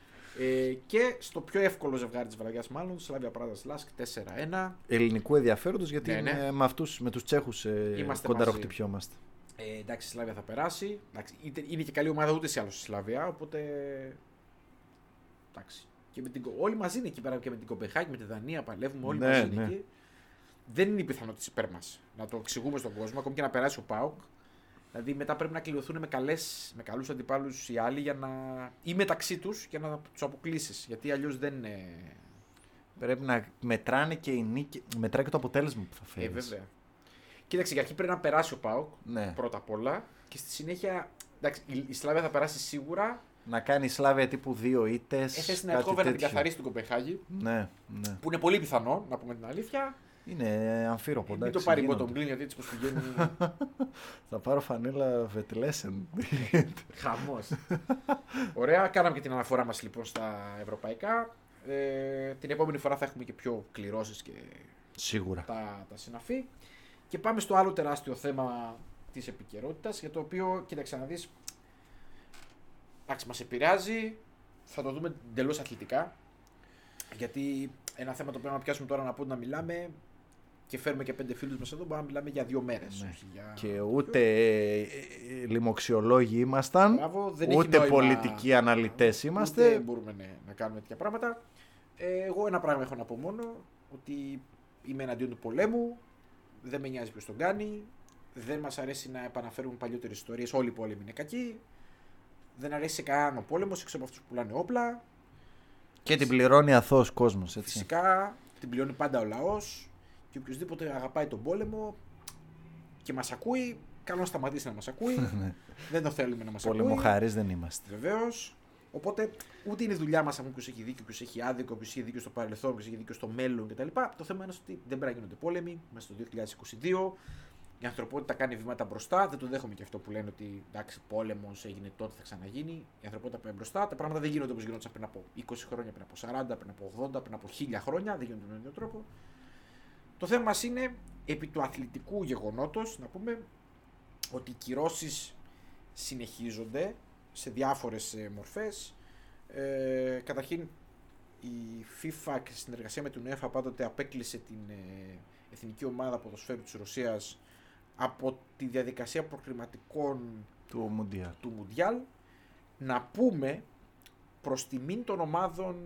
Ε, και στο πιο εύκολο ζευγάρι της βραδιάς, μάλλον, Σλάβια Πράδα Λάσκ 4-1. Ελληνικού ενδιαφέροντος γιατί Ναι, ναι. είναι με, αυτούς, με τους Τσέχους ε, Είμαστε κονταροχτυπιόμαστε. Ε, εντάξει, η Σλάβια θα περάσει. Εντάξει, είτε- είναι και καλή ομάδα ούτε σε άλλος η Σλάβια, οπότε. Εντάξει. Και με την... Κο- Όλοι μαζί είναι εκεί πέρα και με την Κομπεχάκη, με τη Δανία παλεύουμε. Όλοι Ναι, μαζί είναι ναι. εκεί. Δεν είναι η πιθανότητα υπέρ μας να το εξηγούμε στον κόσμο, ακόμη και να περάσει ο Πάοκ. Δηλαδή μετά πρέπει να κληρωθούν με, καλές, με καλούς αντιπάλους οι άλλοι για να... ή μεταξύ τους για να τους αποκλείσεις. Γιατί αλλιώς δεν είναι... Πρέπει να μετράνε και η νίκη. Μετράει και το αποτέλεσμα που θα φέρεις. Ε, βέβαια. Κοίταξε, για αρχή πρέπει να περάσει ο Πάοκ Ναι. πρώτα απ' όλα και στη συνέχεια. Εντάξει, η- η Σλάβια θα περάσει σίγουρα. Να κάνει Σλάβια τύπου δύο ήττες. Ε, θες την Eindhoven να την καθαρίσει την Κοπεχάγη, Ναι, ναι. που είναι πολύ πιθανό, να πούμε την αλήθεια. Είναι αμφίροπο. Ε, μην εντάξει, το πάρει γίνονται. bottom green γιατί έτσι πως πηγαίνει. (laughs) Θα πάρω φανέλα Βετλέσεν. (laughs) Χαμός. Ωραία, κάναμε και την αναφορά μας λοιπόν στα ευρωπαϊκά. Ε, την επόμενη φορά θα έχουμε και πιο κληρώσεις και Σίγουρα. τα, τα συναφή. Και πάμε στο άλλο τεράστιο θέμα της επικαιρότητας, για το οποίο, κοίταξε να δεις. Εντάξει, μας επηρεάζει. Θα το δούμε εντελώς αθλητικά. Γιατί ένα θέμα το οποίο να πιάσουμε τώρα να πούμε να μιλάμε και φέρουμε και πέντε φίλους μας εδώ, μπορούμε να μιλάμε για δύο μέρες. Ναι. Και ούτε ε, ε, λοιμοξιολόγοι ήμασταν, Μπράβο, δεν έχει ούτε νόημα- πολιτικοί αναλυτές Ούτε είμαστε. μπορούμε ναι, να κάνουμε τέτοια πράγματα. Ε, εγώ ένα πράγμα έχω να πω μόνο, ότι είμαι εναντίον του πολέμου, δεν με νοιάζει ποιος τον κάνει, δεν μας αρέσει να επαναφέρουμε παλιότερες ιστορίες. Όλοι οι πόλεμοι είναι κακοί. Δεν αρέσει σε κανέναν ο πόλεμος έξω από αυτούς που πουλάνε όπλα. Και την πληρώνει αθώος κόσμος, έτσι. Φυσικά την πληρώνει πάντα ο λαός και οποιοδήποτε αγαπάει τον πόλεμο και μας ακούει, καλό να σταματήσει να μας ακούει. (laughs) Ναι. δεν το θέλουμε να μας ακούει. Πολεμοχάρης δεν είμαστε. Βεβαίως. Οπότε ούτε είναι δουλειά μας να πούμε ποιο έχει δίκιο, ποιο έχει άδικο, ποιο έχει δίκιο στο παρελθόν, ποιο έχει δίκιο στο μέλλον κτλ. Το θέμα είναι ότι δεν πρέπει να γίνονται πόλεμοι μέσα στο 2022. Η ανθρωπότητα κάνει βήματα μπροστά. Δεν το δέχομαι και αυτό που λένε ότι εντάξει, πόλεμος έγινε τότε, θα ξαναγίνει. Η ανθρωπότητα πάει μπροστά. Τα πράγματα δεν γίνονται όπως γινόταν πριν από 20 χρόνια, πριν από 40, πριν από 80, πριν από 1000 χρόνια. Δεν γίνονται με τον ίδιο τρόπο. Το θέμα μας είναι επί του αθλητικού γεγονότος να πούμε ότι οι κυρώσεις συνεχίζονται σε διάφορες ε, μορφές. Ε, καταρχήν η FIFA και σε συνεργασία με την UEFA πάντοτε απέκλεισε την ε, εθνική ομάδα ποδοσφαίρου της Ρωσίας από τη διαδικασία προκριματικών Του Μουντιάλ. του Μουντιάλ να πούμε προς τιμήν των ομάδων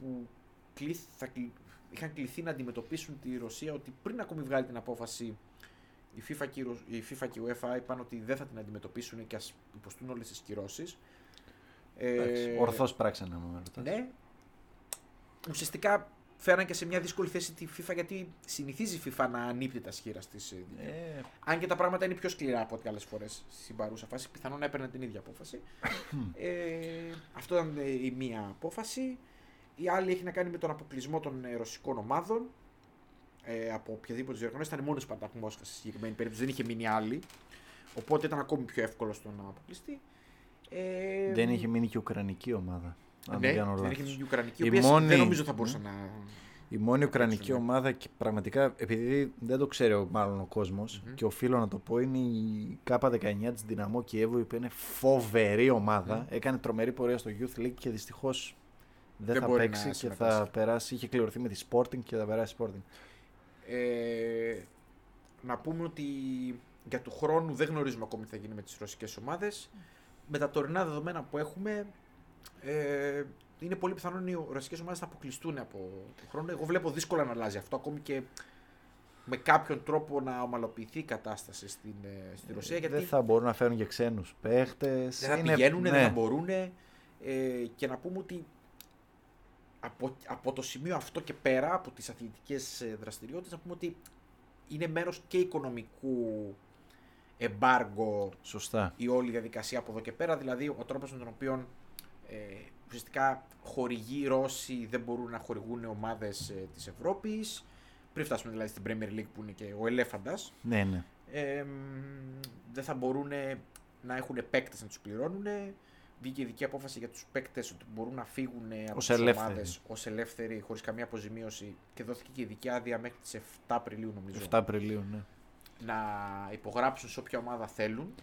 που κλήθ- θα κλη- είχαν κληθεί να αντιμετωπίσουν τη Ρωσία ότι πριν ακόμη βγάλει την απόφαση η FIFA και η, Ρο- η, FIFA και η UEFA είπαν ότι δεν θα την αντιμετωπίσουν και ας υποστούν όλες τις κυρώσεις. Ε, Ορθώς πράξανε να με ρωτάς. ναι. Ουσιαστικά φέραν και σε μια δύσκολη θέση τη FIFA γιατί συνηθίζει η FIFA να ανύπτει τα σχήρα τη. Ε, Αν και τα πράγματα είναι πιο σκληρά από ό,τι άλλες φορές στην παρούσα φάση, πιθανόν να έπαιρνε την ίδια απόφαση. ε, αυτό ήταν ε, η μία απόφαση. Η άλλη έχει να κάνει με τον αποκλεισμό των ε, ρωσικών ομάδων ε, από οποιαδήποτε διοργανώσεις. Ήταν μόνος η Σπαρτάκ Μόσχα στη συγκεκριμένη περίπτωση, δεν είχε μείνει άλλη. Οπότε ήταν ακόμη πιο εύκολο στο να αποκλειστεί. Ε, δεν είχε μείνει και η Ουκρανική ομάδα. Αν ναι, δεν κάνω δεν λάθος. είχε μείνει η Ουκρανική, Η η οποία μόνη- δεν νομίζω θα μπορούσε να. Η μόνη ουκρανική ομάδα και πραγματικά, επειδή δεν το ξέρει ο- μάλλον ο κοσμο και οφείλω να το πω, είναι η K19 της Δυναμό Κιέβου, η οποία είναι φοβερή ομάδα. Έκανε τρομερή πορεία στο Youth League και δυστυχώς δεν, Δεν θα μπορεί να παίξει και συμμετάσχει. θα περάσει. Είχε κληρωθεί με τη Sporting και θα περάσει Sporting. Ε, να πούμε ότι για του χρόνου δεν γνωρίζουμε ακόμη τι θα γίνει με τις ρωσικές ομάδες. Με τα τωρινά δεδομένα που έχουμε, ε, είναι πολύ πιθανόν οι ρωσικές ομάδες να αποκλειστούν από του χρόνου. Εγώ βλέπω δύσκολα να αλλάζει αυτό, ακόμη και με κάποιον τρόπο να ομαλοποιηθεί η κατάσταση στην, ε, στη Ρωσία. Γιατί Δεν θα μπορούν να φέρουν και ξένους παίχτες. δεν θα Είναι- πηγαίνουν, ναι. δεν θα μπορούν. Ε, και να πούμε ότι από, από το σημείο αυτό και πέρα, από τις αθλητικές ε, δραστηριότητες, να πούμε ότι είναι μέρος και οικονομικού εμπάργκο Σωστά. η όλη διαδικασία από εδώ και πέρα. Δηλαδή, ο τρόπος με τον οποίο ε, ουσιαστικά χορηγοί Ρώσοι δεν μπορούν να χορηγούν ομάδες ε, της Ευρώπης. Πριν φτάσουμε δηλαδή στην Premier League που είναι και ο ελέφαντας. Ναι, ναι. Ε, μ, δεν θα μπορούν να έχουν παίκτες να τους πληρώνουν. Βγήκε ειδική απόφαση για τους παίκτες ότι μπορούν να φύγουν από Ως τις ελεύθεροι. ομάδε ως ελεύθεροι χωρίς καμία αποζημίωση και δόθηκε και ειδική άδεια μέχρι τις 7 Απριλίου, νομίζω. 7 Απριλίου, ναι. Να υπογράψουν σε όποια ομάδα θέλουν.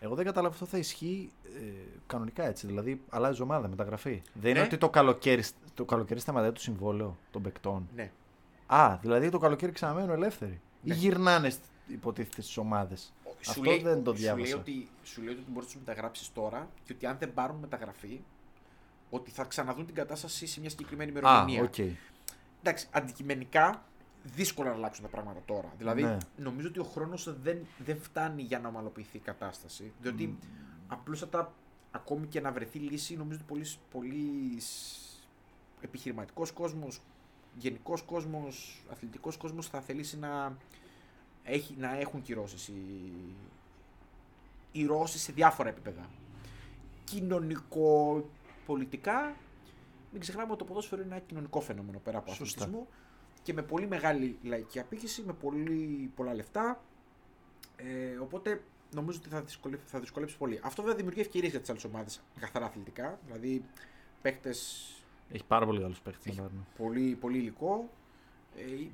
Εγώ δεν κατάλαβα αυτό θα ισχύει ε, κανονικά έτσι. Δηλαδή, αλλάζει ομάδα, μεταγραφή. Δεν είναι Ναι. ότι το καλοκαίρι, το καλοκαίρι σταματάει το συμβόλαιο των παικτών. Ναι. Α, δηλαδή το καλοκαίρι ξαναμένουν ελεύθεροι. Ναι. Ή γυρνάνε σ- υποτίθεται στις ομάδες. Σου Αυτό λέει, δεν το Σου λέει διάβασα. ότι, σου λέει ότι μπορείς να τους μεταγράψεις τώρα και ότι αν δεν πάρουν μεταγραφή, ότι θα ξαναδούν την κατάσταση σε μια συγκεκριμένη Α, ημερομηνία. οκ. Εντάξει, αντικειμενικά δύσκολα να αλλάξουν τα πράγματα τώρα. Δηλαδή, Ναι. νομίζω ότι ο χρόνος δεν, δεν φτάνει για να ομαλοποιηθεί η κατάσταση. Διότι απλούστατα ακόμη και να βρεθεί λύση, νομίζω ότι πολύς, πολύς επιχειρηματικός κόσμος, γενικός κόσμος, αθλητικός κόσμος θα θελήσει να, έχει, να έχουν κυρώσεις οι, οι Ρώσοι σε διάφορα επίπεδα. Κοινωνικό, πολιτικά, μην ξεχνάμε ότι το ποδόσφαιρο είναι ένα κοινωνικό φαινόμενο πέρα από Σωστά. αθλητισμό και με πολύ μεγάλη λαϊκή απήχηση, με πολύ, πολλά λεφτά. Ε, οπότε νομίζω ότι θα δυσκολεύσει, θα δυσκολέψει πολύ. Αυτό βέβαια δημιουργεί ευκαιρίες για τις άλλες ομάδες καθαρά αθλητικά. Δηλαδή παίκτε Έχει πάρα πολύ καλού παίχτε να Έχει πάρουν. πολύ, πολύ υλικό. Ε,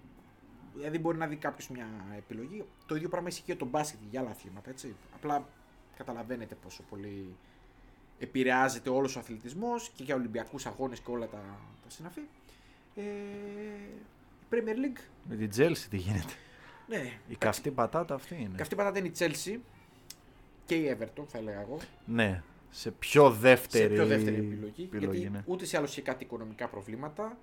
δηλαδή μπορεί να δει κάποιος μια επιλογή. Το ίδιο πράγμα ισχύει και για τον μπάσκετ για άλλα αθλήματα. Έτσι. Απλά καταλαβαίνετε πόσο πολύ επηρεάζεται όλος ο αθλητισμός και για Ολυμπιακούς αγώνες και όλα τα, τα συναφή. Ε, η Premier League, Με την Chelsea τι γίνεται. ναι. Η καυτή πατάτα αυτή είναι. Καυτή πατάτα είναι η Chelsea και η Everton, θα έλεγα εγώ. Ναι. Σε πιο δεύτερη, σε πιο δεύτερη επιλογή. επιλογή, γιατί ναι. ούτε σε άλλο είχε κάτι οικονομικά προβλήματα.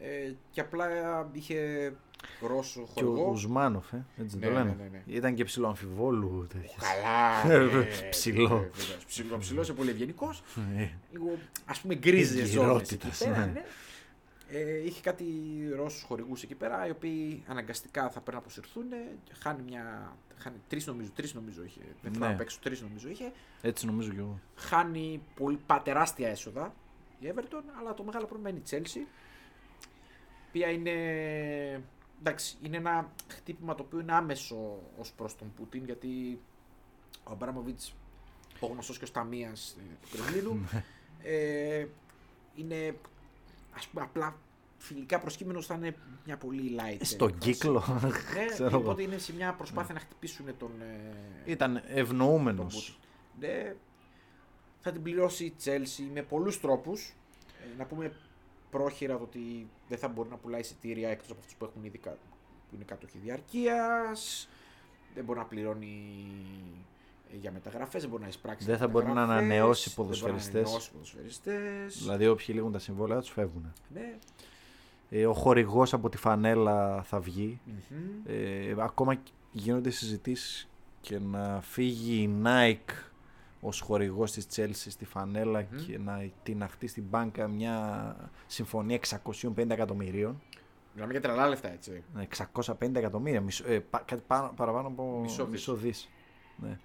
Ε, και απλά είχε Ρώσο Και ο χορηγό. Ουσμάνοφ, ε, έτσι Ναι, το λένε. ναι, ναι, ναι. Ήταν και ψηλό αμφιβόλου. τέτοιος. Καλά. Ε, ναι, ψηλό. ναι, βεβαίως. Ψηλό, ψηλός, είσαι πολύ ευγενικός. Ε, Λίγο ας πούμε γκρίζες ζώνες Ε, είχε κάτι Ρώσους χορηγούς εκεί πέρα, οι οποίοι αναγκαστικά θα πρέπει να αποσυρθούν. Χάνει μια. Χάνει τρεις νομίζω, τρεις νομίζω είχε. Δεν θυμάμαι Ναι. απ' έξω, τρεις νομίζω είχε. Έτσι νομίζω κι εγώ. χάνει πολύ, πα- τεράστια έσοδα η Everton, αλλά το μεγάλο πρόβλημα είναι η Chelsea, η οποία είναι, εντάξει, είναι ένα χτύπημα το οποίο είναι άμεσο ως προς τον Πούτιν, γιατί ο Αμπράμοβιτς, ο γνωστός και ο Σταμίας ε, του Κρεμλίνου, ε, είναι ας πούμε απλά φιλικά προσκύμενος θα είναι μια πολύ light. Στον έκφραση. κύκλο. Ναι, (laughs) ξέρω εγώ. οπότε είναι σε μια προσπάθεια να χτυπήσουν τον, ε, Ήταν τον ευνοούμενο. Πούτιν. Ναι, θα την πληρώσει η Chelsea με πολλούς τρόπους. Ε, να πούμε πρόχειρα το ότι δεν θα μπορεί να πουλάει εισιτήρια εκτός από αυτούς που έχουν ήδη κα- που είναι κάτοχοι διαρκείας. Δεν μπορεί να πληρώνει ε, για μεταγραφές, δεν μπορεί να εισπράξει Δεν θα μπορεί να μεταγραφές, ανανεώσει δεν μπορεί να ποδοσφαιριστές. ανανεώσει ποδοσφαιριστές. Δηλαδή, όποιοι λήγουν τα συμβόλαια τους φεύγουν. Ναι. Ε, ο χορηγός από τη φανέλα θα βγει. Μμμ. Ε, ακόμα και γίνονται συζητήσεις και να φύγει η Nike ως χορηγός της Chelsea στη φανέλα Μμμ. και να την αχτεί στην μπάνκα μια συμφωνία 650 εκατομμυρίων. Μιλάμε για τρελά λεφτά, έτσι. Ναι, 650 εκατομμύρια, μισό, ε, πα- κάτι πάνω, παραπάνω από Μισό μισό, δις. δις. Ναι.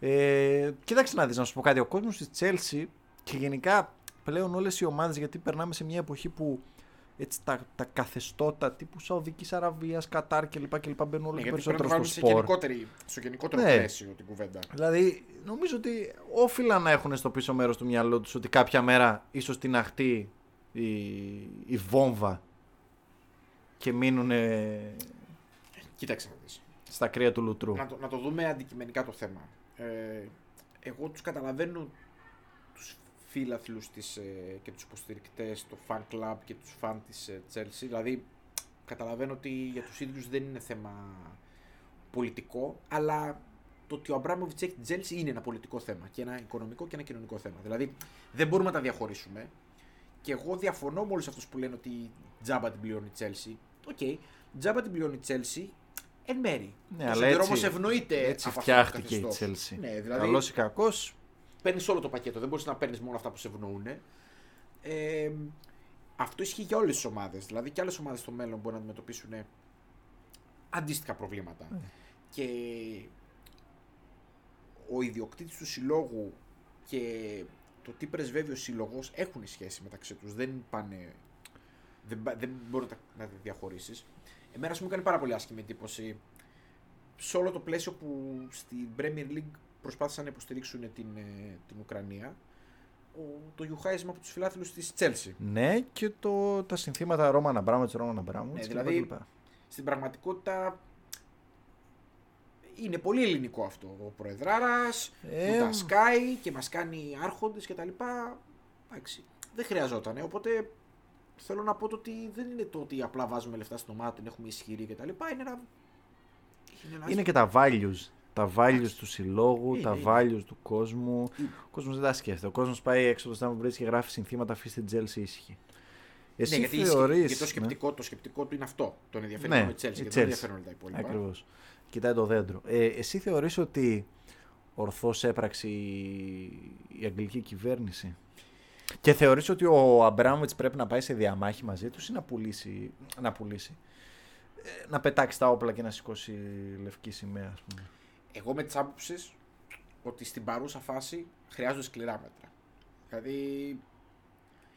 Ε, κοίταξε να δεις, να σου πω κάτι. Ο κόσμος της Chelsea και γενικά πλέον όλες οι ομάδες, γιατί περνάμε σε μια εποχή που έτσι, τα, τα καθεστώτα τύπου Σαουδικής Αραβίας, Κατάρ κλπ. κλπ μπαίνουν όλο Ναι, και γιατί πρέπει περισσότερο να στο βάλουμε σε σπορ. γενικότερη, στο γενικότερο Ναι. πλαίσιο την κουβέντα. Δηλαδή, νομίζω ότι όφυλαν να έχουν στο πίσω μέρος του μυαλό τους ότι κάποια μέρα ίσως την αχτεί η, η βόμβα και μείνουν Κοίταξε να δεις. στα κρύα του Λουτρού. Να το, να το δούμε αντικειμενικά το θέμα. Ε, εγώ τους καταλαβαίνω τους φίλαθλους της, ε, και τους υποστηρικτές, το fan club και τους fan της ε, Chelsea. Δηλαδή, καταλαβαίνω ότι για τους ίδιους δεν είναι θέμα πολιτικό, αλλά το ότι ο Αμπράμοβιτς έχει την Chelsea είναι ένα πολιτικό θέμα και ένα οικονομικό και ένα κοινωνικό θέμα. Δηλαδή, δεν μπορούμε να τα διαχωρίσουμε. Και εγώ διαφωνώ με όλους αυτούς που λένε ότι τζάμπα την πληρώνει η Chelsea. OK, τζάμπα την πληρώνει η Chelsea εν μέρη. Ναι, το αλλά σιδηρό έτσι- όμως ευνοείται Έτσι από αυτό το φτιάχτηκε η καθεστώς. Chelsea. Ναι, δηλαδή Καλός ή κακός, παίρνεις όλο το πακέτο. Δεν μπορείς να παίρνεις μόνο αυτά που σε ευνοούν. Ε, αυτό ισχύει για όλες τις ομάδες. Δηλαδή και άλλες ομάδες στο μέλλον μπορούν να αντιμετωπίσουν αντίστοιχα προβλήματα. Ναι. Και ο ιδιοκτήτης του συλλόγου και το τι πρεσβεύει ο σύλλογος έχουν σχέση μεταξύ τους. Δεν πάνε. Δεν, πα- δεν μπορεί να τα, να τα διαχωρίσεις. Εμένα ας μου έκανε πάρα πολύ άσχημη εντύπωση σε όλο το πλαίσιο που στην Premier League προσπάθησαν να υποστηρίξουν την, ε, την Ουκρανία. Ο, το γιουχάισμα από τους φιλάθλους της Chelsea. Ναι, και το, τα συνθήματα Ρώμαν Αμπράμοβιτς, Ρώμαν Αμπράμοβιτς Ναι, κλπ. δηλαδή, κλπ. Στην πραγματικότητα είναι πολύ ελληνικό αυτό. Ο Προεδράρας, Ε, που τα σκάει και μας κάνει άρχοντες και τα λοιπά. Εντάξει, δεν χρειαζόταν. Οπότε θέλω να πω το ότι δεν είναι το ότι απλά βάζουμε λεφτά στην ομάδα, την έχουμε ισχυρή και τα λοιπά. Είναι ένα... Είναι, ένας- Είναι και τα values. Τα values του συλλόγου, Είναι, τα είναι. values του κόσμου. Είναι. Ο κόσμος δεν τα σκέφτεται. Ο κόσμος πάει έξω από το Stamford Bridge και γράφει συνθήματα αφήστε την Chelsea ήσυχη. Εσύ ναι, γιατί, θεωρείς... γιατί το, σκεπτικό, το σκεπτικό του είναι αυτό. Τον ενδιαφέρει Ναι, μόνο η Chelsea. η Γιατί Chelsea. δεν ενδιαφέρουν όλα τα υπόλοιπα. Ακριβώς. Κοιτάει το δέντρο. Ε, εσύ θεωρείς ότι ορθώς έπραξε η, η αγγλική κυβέρνηση; Και θεωρείς ότι ο Αμπράμοβιτς πρέπει να πάει σε διαμάχη μαζί τους ή να πουλήσει, να πουλήσει. Ε, να πετάξει τα όπλα και να σηκώσει λευκή σημαία, ας πούμε; Εγώ με τις άποψεις ότι στην παρούσα φάση χρειάζονται σκληρά μέτρα. Δηλαδή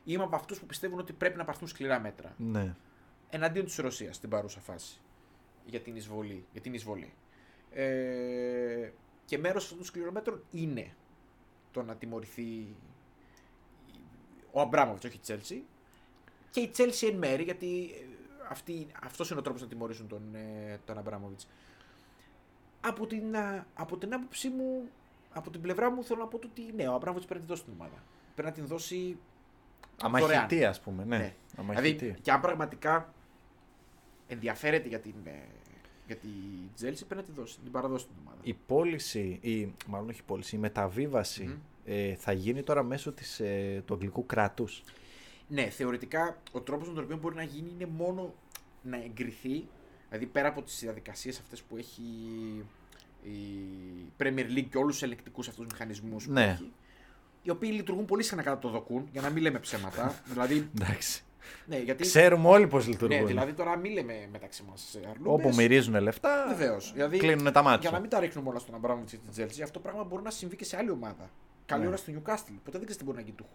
είμαι από αυτούς που πιστεύουν ότι πρέπει να πάρθουν σκληρά μέτρα. Ναι. εναντίον της Ρωσίας στην παρούσα φάση για την εισβολή. Για την εισβολή. Ε, και μέρος αυτών των σκληρών μέτρων είναι το να τιμωρηθεί ο Αμπράμοβιτς, όχι η Τσέλσι. Και η Τσέλσι εν μέρη, γιατί ε, αυτή, αυτός είναι ο τρόπος να τιμωρήσουν τον, ε, τον Αμπράμοβιτς. Από την, α, από την άποψή μου, από την πλευρά μου θέλω να πω το ότι ναι, ο Αμπράμοβιτς πρέπει να την δώσει την ομάδα. Πρέπει να την δώσει δωρεάν. Αμαχητή, ας πούμε. Ναι. Ναι. Αμαχητή. Δηλαδή, και αν πραγματικά ενδιαφέρεται για την, ε, για τη Τζέλση, πρέπει να τη δώσει, να την παραδώσει την ομάδα. Η πώληση, ή μάλλον όχι η πώληση, η μεταβίβαση Μμμ. Ε, θα γίνει τώρα μέσω της, ε, του αγγλικού κράτους; Ναι, θεωρητικά ο τρόπος με τον οποίο μπορεί να γίνει είναι μόνο να εγκριθεί, δηλαδή πέρα από τις διαδικασίες αυτές που έχει η Premier League και όλους τους ελεκτικού αυτούς μηχανισμούς που Ναι. έχει, οι οποίοι λειτουργούν πολύ συχνά κατά το δοκούν, για να μην λέμε ψέματα. (laughs) δηλαδή, Εντάξει. ναι, γιατί, Ξέρουμε όλοι πώς λειτουργούν. ναι, δηλαδή τώρα μην λέμε μεταξύ μας Όπου μυρίζουν λεφτά, Βεβαίως. Δηλαδή, κλείνουν τα μάτια. Για να μην τα ρίχνουμε όλα στον Αμπράμοβιτς και την Τζέλση, αυτό το πράγμα μπορεί να συμβεί και σε άλλη ομάδα. Καλή Ναι. ώρα στο Newcastle. Ποτέ δεν ξέρεις τι μπορεί να γίνει του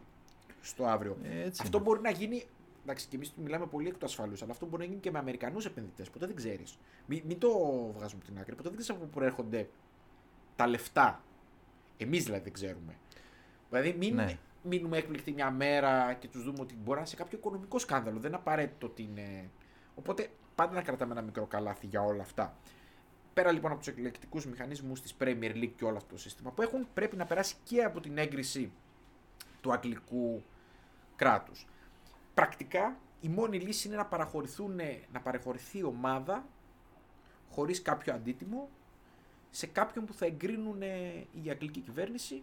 στο αύριο. Έτσι αυτό είναι. μπορεί να γίνει. Εντάξει, και εμείς μιλάμε πολύ εκ του ασφαλούς, αλλά αυτό μπορεί να γίνει και με Αμερικανούς επενδυτές. Ποτέ δεν ξέρεις. Μην, μην το βγάζουμε από την άκρη. Ποτέ δεν ξέρεις από πού προέρχονται τα λεφτά. Εμείς δηλαδή δεν ξέρουμε. Δηλαδή μην Ναι. μείνουμε έκπληκτοι μια μέρα και τους δούμε ότι μπορεί να είναι σε κάποιο οικονομικό σκάνδαλο. Δεν είναι απαραίτητο ότι είναι. Οπότε πάντα να κρατάμε ένα μικρό καλάθι για όλα αυτά. Πέρα λοιπόν από τους εκλεκτικούς μηχανισμούς της Premier League και όλο αυτό το σύστημα που έχουν, πρέπει να περάσει και από την έγκριση του αγγλικού κράτους. Πρακτικά η μόνη λύση είναι να, παραχωρηθούν, να παραχωρηθεί η ομάδα χωρίς κάποιο αντίτιμο σε κάποιον που θα εγκρίνουν η αγγλική κυβέρνηση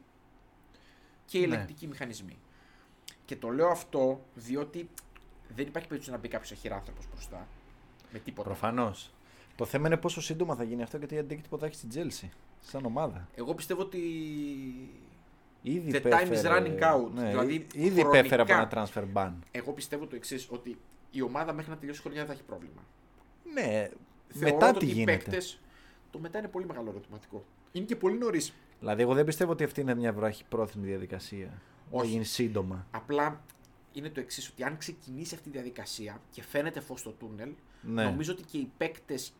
και οι Ναι. ελεκτικοί μηχανισμοί. Και το λέω αυτό διότι δεν υπάρχει περίπτωση να μπει κάποιος αχυράνθρωπος μπροστά. Με τίποτα. Προφανώς. Το θέμα είναι πόσο σύντομα θα γίνει αυτό και τι αντίκτυπο θα έχει στην Chelsea. Σαν ομάδα. Εγώ πιστεύω ότι Ήδη The time is υπέφερε- running out. Ναι, Δηλαδή, ήδη χρονικά- υπέφερε από ένα transfer ban. εγώ πιστεύω το εξής, ότι η ομάδα μέχρι να τελειώσει η χρονιά δεν θα έχει πρόβλημα. Ναι, Θεωρώ μετά ότι τι οι γίνεται; παίκτες- το μετά είναι πολύ μεγάλο ερωτηματικό. Είναι και πολύ νωρίς. Δηλαδή, εγώ δεν πιστεύω ότι αυτή είναι μια βραχυπρόθεσμη διαδικασία. Θα Όχι. γίνει σύντομα. Απλά είναι το εξής, ότι αν ξεκινήσει αυτή η διαδικασία και φαίνεται φως στο τούνελ, Ναι. νομίζω ότι και οι παίκτες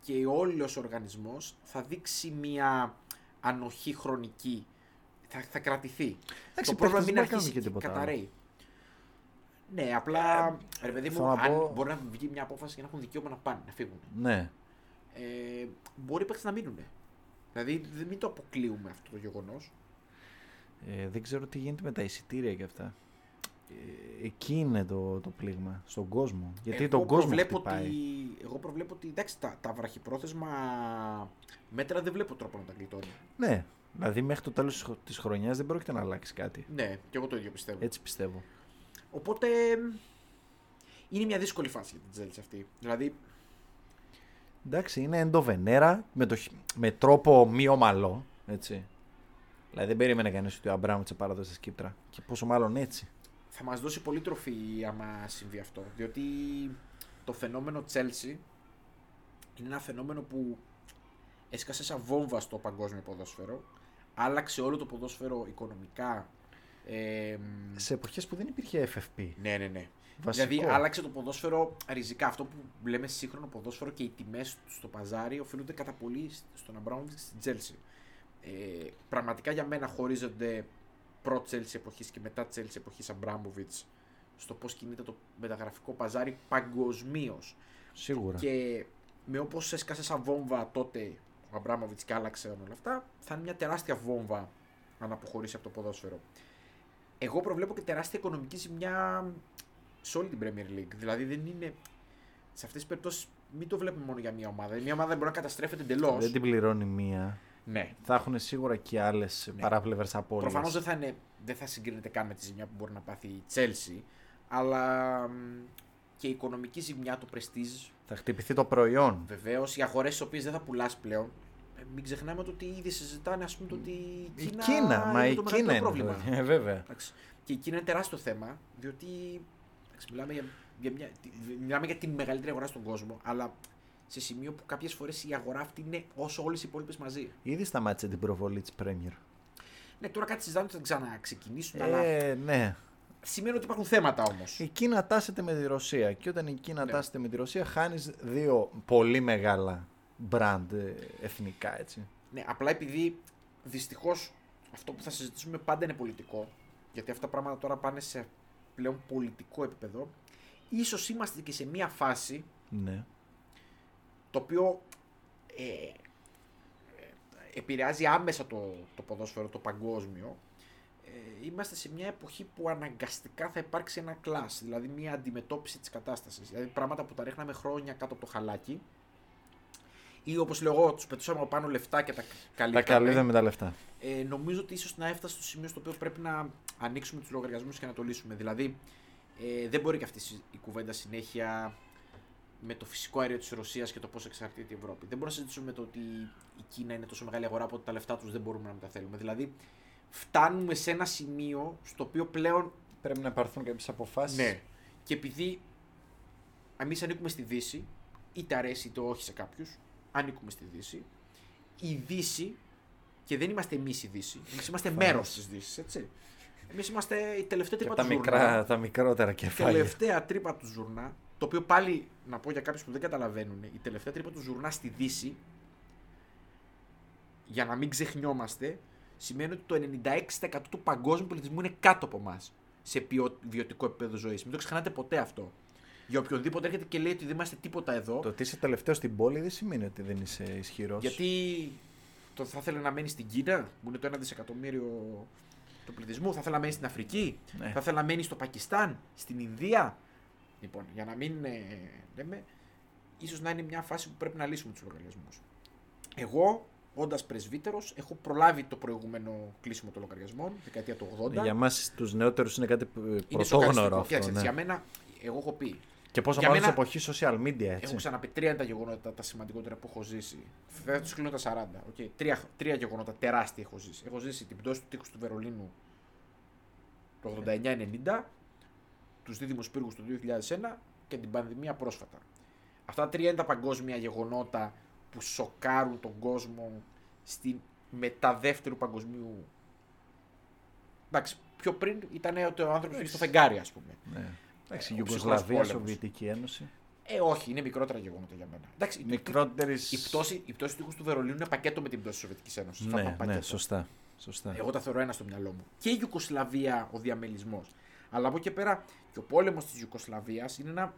και όλος ο οργανισμός θα δείξει μια ανοχή χρονική. Θα, θα κρατηθεί. Εντάξει, το πρόβλημα οι παίκτες μην δεν μπορούν να αρχίσει κάνουν και και τίποτα άλλο. καταραίει. Ναι, απλά ρε παιδί μου, θέλω να αν πω- μπορεί να βγει μια απόφαση και να έχουν δικαίωμα να πάνε, να φύγουν. Ναι. Ε, μπορεί οι παίκτες να μείνουν. Δηλαδή δεν μην το αποκλείουμε αυτό το γεγονός. Ε, δεν ξέρω τι γίνεται με τα εισιτήρια και αυτά. Ε, εκεί είναι το, το πλήγμα. Στον κόσμο. Γιατί τον κόσμο προβλέπω χτυπάει. ότι, εγώ προβλέπω ότι εντάξει, τα, τα βραχυπρόθεσμα μέτρα δεν βλέπω τρόπο να τα γλιτώνει. Ναι. Δηλαδή μέχρι το τέλος της χρο- της χρονιάς δεν πρόκειται να αλλάξει κάτι. Ναι, και εγώ το ίδιο πιστεύω. Έτσι πιστεύω. Οπότε είναι μια δύσκολη φάση για την Τζέλση αυτή. Δηλαδή, Εντάξει, είναι εντοβενέρα με, το, χ- με τρόπο μη ομαλό. Έτσι. Δηλαδή δεν περίμενε κανείς ότι ο Αμπράμου θα παραδώσει στη Κύπρα. Και πόσο μάλλον έτσι. Θα μας δώσει πολύ τροφή άμα συμβεί αυτό. Διότι το φαινόμενο Chelsea είναι ένα φαινόμενο που έσκασε σαν βόμβα στο παγκόσμιο ποδόσφαιρο. Άλλαξε όλο το ποδόσφαιρο οικονομικά. Ε, Σε εποχές που δεν υπήρχε FFP. ναι, ναι, ναι. Βασικό. Δηλαδή άλλαξε το ποδόσφαιρο ριζικά. Αυτό που λέμε σύγχρονο ποδόσφαιρο και οι τιμές στο παζάρι οφείλονται κατά πολύ στον Αμπράμοβιτς και στην Τσέλσι. Ε, πραγματικά για μένα χωρίζονται προ Chelsea εποχής και μετά Chelsea εποχής Αμπράμοβιτς στο πώς κινείται το μεταγραφικό παζάρι παγκοσμίως. Σίγουρα. Και με όπως έσκασε σαν βόμβα τότε ο Αμπράμοβιτς και άλλαξε όλα αυτά, θα είναι μια τεράστια βόμβα αν αποχωρήσει από το ποδόσφαιρο. Εγώ προβλέπω και τεράστια οικονομική ζημιά σε όλη την Premier League. Δηλαδή δεν είναι. Σε αυτές τις περιπτώσεις μην το βλέπουμε μόνο για μία ομάδα. Μια ομάδα μπορεί να καταστρέφεται εντελώς. Δεν την πληρώνει μία. Ναι. Θα έχουν σίγουρα και άλλες Ναι. παράπλευρες απώλειες. Προφανώς δεν, θα είναι- δεν θα συγκρίνεται καν με τη ζημιά που μπορεί να πάθει η Chelsea. Αλλά μ, και η οικονομική ζημιά, το prestige, Θα χτυπηθεί το προϊόν. Βεβαίως, οι αγορές τι οποίες δεν θα πουλάς πλέον. Ε, Μην ξεχνάμε το ότι ήδη συζητάνε ας πούμε, το ότι η Η Κίνα, Κίνα, μα είναι η το Κίνα μεγαλύτερο είναι. πρόβλημα. Ε, βέβαια. Εντάξει. Και η Κίνα είναι τεράστιο θέμα, διότι εντάξει, μιλάμε, για, για μια, τη- μιλάμε για την μεγαλύτερη αγορά στον κόσμο, αλλά σε σημείο που κάποιες φορές η αγορά αυτή είναι όσο όλες οι υπόλοιπες μαζί. Ήδη σταμάτησε την προβολή της Premier. Ναι, τώρα κάτι συζητάνε ότι θα ξαναξεκινήσουν, αλλά Ε, ναι. σημαίνει ότι υπάρχουν θέματα όμως. Η Κίνα τάσεται με τη Ρωσία. Και όταν η Κίνα Ναι. τάσεται με τη Ρωσία, χάνεις δύο πολύ μεγάλα brand ε, εθνικά έτσι. Ναι, απλά επειδή δυστυχώς αυτό που θα συζητήσουμε πάντα είναι πολιτικό, γιατί αυτά τα πράγματα τώρα πάνε σε πλέον πολιτικό επίπεδο, ίσως είμαστε και σε μια φάση Ναι. Το οποίο ε, ε, επηρεάζει άμεσα το, το ποδόσφαιρο, το παγκόσμιο. Ε, είμαστε σε μια εποχή που αναγκαστικά θα υπάρξει ένα κλάσ, δηλαδή μια αντιμετώπιση της κατάστασης. Δηλαδή πράγματα που τα ρίχναμε χρόνια κάτω από το χαλάκι ή όπως λέω εγώ, τους πετούσαμε από πάνω λεφτά και τα Τα καλύπταμε. καλύπτουμε με τα λεφτά. Ε, νομίζω ότι ίσως να έφτασε στο σημείο στο οποίο πρέπει να ανοίξουμε τους λογαριασμούς και να το λύσουμε. Δηλαδή, ε, δεν μπορεί και αυτή η κουβέντα συνέχεια με το φυσικό αέριο της Ρωσίας και το πώς εξαρτείται η Ευρώπη. Δεν μπορούμε να συζητήσουμε με το ότι η Κίνα είναι τόσο μεγάλη αγορά που τα λεφτά τους δεν μπορούμε να τα θέλουμε. Δηλαδή, φτάνουμε σε ένα σημείο στο οποίο πλέον. Πρέπει να πάρθουν κάποιες αποφάσεις. Ναι. Και επειδή εμείς ανήκουμε στη Δύση, είτε αρέσει είτε όχι σε κάποιους, ανήκουμε στη Δύση. Η Δύση, και δεν είμαστε εμείς η Δύση, εμείς είμαστε Φανώς. μέρος της Δύσης, έτσι. Εμείς είμαστε η τελευταία Και τρύπα τα, του μικρά, ζουρνά. τα μικρότερα κεφάλια. Τελευταία τρύπα του ζουρνά, το οποίο πάλι να πω για κάποιους που δεν καταλαβαίνουν, η τελευταία τρύπα του ζουρνά στη Δύση, για να μην ξεχνιόμαστε, σημαίνει ότι το 96% του παγκόσμιου πολιτισμού είναι κάτω από εμάς σε ποιο, βιωτικό επίπεδο ζωής. Μην το ξεχνάτε ποτέ αυτό. Για οποιονδήποτε έρχεται και λέει ότι δεν είμαστε τίποτα εδώ, Το ότι είσαι τελευταίο στην πόλη δεν σημαίνει ότι δεν είσαι ισχυρός. γιατί το θα ήθελε να μένει στην Κίνα, που είναι το 1 δισεκατομμύριο του πληθυσμού, θα ήθελε να μένει στην Αφρική, Ναι. θα ήθελε να μένει στο Πακιστάν, στην Ινδία. Λοιπόν, για να μην ε, λέμε, ίσως να είναι μια φάση που πρέπει να λύσουμε τους λογαριασμούς. Εγώ, όντας πρεσβύτερος, έχω προλάβει το προηγούμενο κλείσιμο των λογαριασμών, δεκαετία του 80. Για εμά τους νεότερους είναι κάτι ε, είναι πρωτόγνωρο σοκαριστικό. αυτό. Κοίταξε, Ναι. Για μένα, εγώ έχω πει. Και πόσο για μάλλον σε μένα- εποχή social media, έτσι. Έχω ξαναπεί τρία είναι τα γεγονότα τα σημαντικότερα που έχω ζήσει. Δεν θα τους κλείνω τα 40. Okay. Τρία, τρία γεγονότα τεράστια έχω ζήσει. Έχω ζήσει την πτώση του τείχους του Βερολίνου το 89-90, τους δίδυμου πύργου του 2001 και την πανδημία πρόσφατα. Αυτά τα τρία είναι τα παγκόσμια γεγονότα που σοκάρουν τον κόσμο στην μετά δεύτερου παγκοσμίου. Εντάξει, πιο πριν ήταν ότι ο άνθρωπος πήγε στο φεγγάρι, ας πούμε. Ναι. Εντάξει, Ε, η ο ψυχρός Ιουγκοσλαβία, πόλεμος. Σοβιετική Ένωση. Ε, όχι, είναι μικρότερα γεγονότα για μένα. Εντάξει, Μικρότερη. η πτώση, η πτώση του οίκου του Βερολίνου είναι πακέτο με την πτώση της Σοβιετικής Ένωσης. Ναι, ναι, σωστά. σωστά. Εγώ τα θεωρώ ένα στο μυαλό μου. Και η Ιουκοσλαβία ο διαμελισμός. Αλλά από εκεί και πέρα και ο πόλεμος της Ιουκοσλαβίας είναι ένα